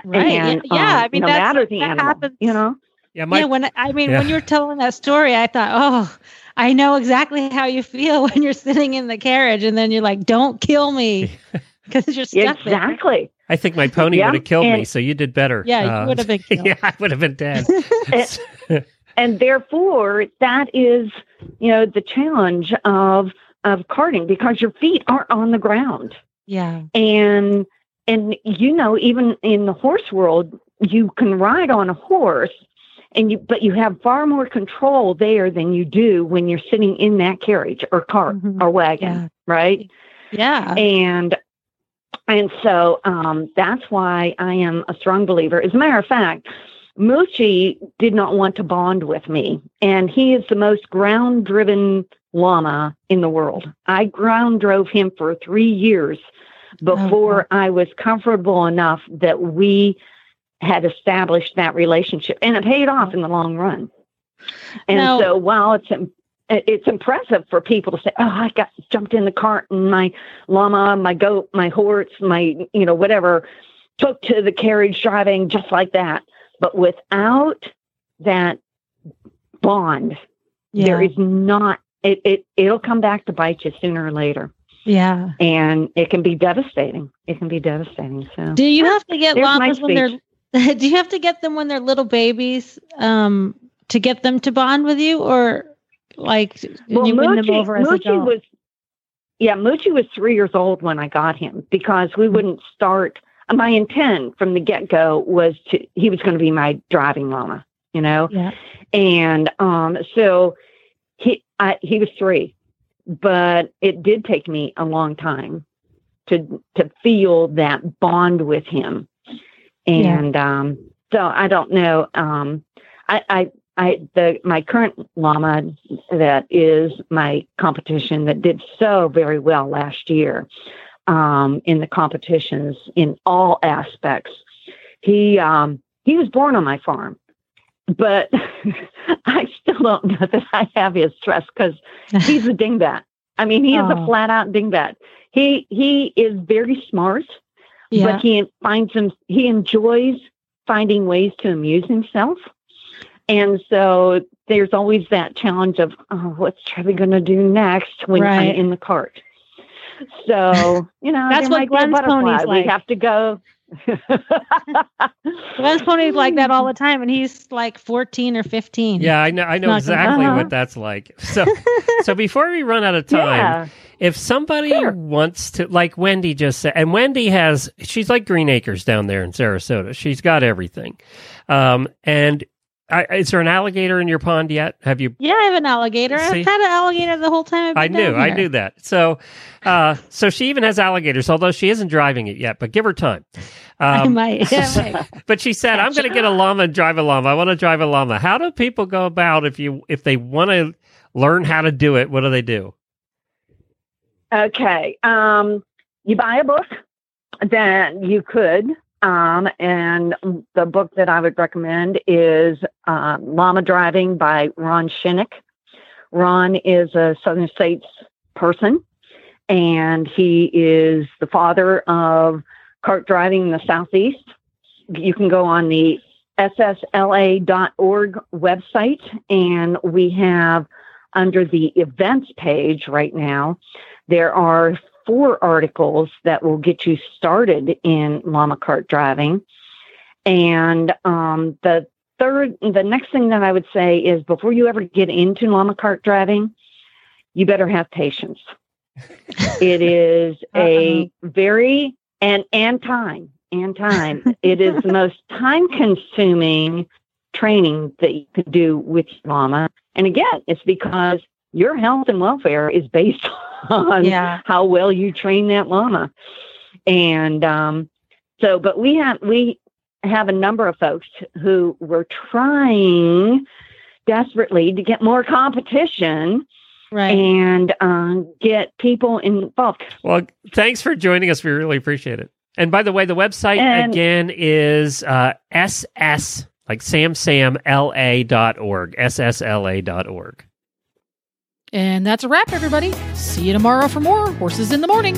Right. Yeah, And, yeah. um, I mean, no that's, matter the that animal, happens. you know. Yeah, yeah. When I mean, when you were telling that story, I thought, oh, I know exactly how you feel [LAUGHS] when you're sitting in the carriage, and then you're like, "Don't kill me," [LAUGHS] because you're stuck there. Exactly. I think my pony Yeah, would have killed me, so you did better. Yeah, you Uh, would have been [LAUGHS] killed. yeah, I would have been dead. and, and therefore that is you know the challenge of of carting because your feet aren't on the ground Yeah. and and you know even in the horse world you can ride on a horse and you but you have far more control there than you do when you're sitting in that carriage or cart or wagon right Yeah. and and so um, that's why I am a strong believer. As a matter of fact, Moochie did not want to bond with me, and he is the most ground driven llama in the world. I ground drove him for three years before I was comfortable enough that we had established that relationship, and it paid off in the long run. And Now- so while it's it's impressive for people to say, "Oh, I got jumped in the cart and my llama, my goat, my horse, my you know whatever took to the carriage driving just like that." But without that bond, there Yeah. is not. It it it'll come back to bite you sooner or later, Yeah. and it can be devastating. It can be devastating. So Do you have to get llamas when they're? [LAUGHS] Do you have to get them when they're little babies um, to get them to bond with you, or like Well, you win them over as Moochie adults? was, yeah, Moochie was three years old when I got him because we wouldn't start. My intent from the get go was to he was going to be my driving llama, you know, Yeah. and um, so he I, he was three, but it did take me a long time to to feel that bond with him, Yeah. and um, so I don't know. Um, I, I I the my current llama that is my competition that did so very well last year um, in the competitions in all aspects. He um, he was born on my farm, but [LAUGHS] I still don't know that I have his trust because he's a [LAUGHS] dingbat. I mean, he is Oh. a flat out dingbat. He he is very smart, Yeah. but he finds him he enjoys finding ways to amuse himself. And so there's always that challenge of, oh, what's Trevi going to do next when Right. I'm in the cart? So, you know, That's what might be a Glenn's butterfly. pony's We have to go. Glenn's pony's like that all the time, and he's like fourteen or fifteen. Yeah, I know. I know exactly Uh-huh. what that's like. So, so before we run out of [LAUGHS] time, Yeah. if somebody wants to, like Wendy just said, and Wendy has, she's like Green Acres down there in Sarasota. She's got everything. Um, and I, is there an alligator in your pond yet? Have you? Yeah, I have an alligator. See? I've had an alligator the whole time. I've I knew, down I knew that. So, uh, so she even has alligators, although she isn't driving it yet. But give her time. [LAUGHS] I Um, might. Yeah, I [LAUGHS] might. but she said, "I'm going to get a llama and drive a llama. I want to drive a llama." How do people go about if you if they want to learn how to do it? What do they do? Okay. Um, you buy a book, then you could. Um, and the book that I would recommend is uh, Llama Driving by Ron Shinnick. Ron is a Southern States person, and he is the father of cart driving in the Southeast. You can go on the ssla.org website, and we have under the events page right now, there are four articles that will get you started in llama cart driving. And um, the third, the next thing that I would say is before you ever get into llama cart driving, you better have patience. [LAUGHS] it is a very and and time and time. [LAUGHS] it is the most time consuming training that you could do with llama. And again, it's because your health and welfare is based [LAUGHS] on Yeah. how well you train that llama. And um, so, but we have we have a number of folks who were trying desperately to get more competition right. and um, get people involved. Well, thanks for joining us. We really appreciate it. And by the way, the website And- again is uh, ss like sam sam la dot org ssla dot org. And that's a wrap, everybody. See you tomorrow for more Horses in the Morning.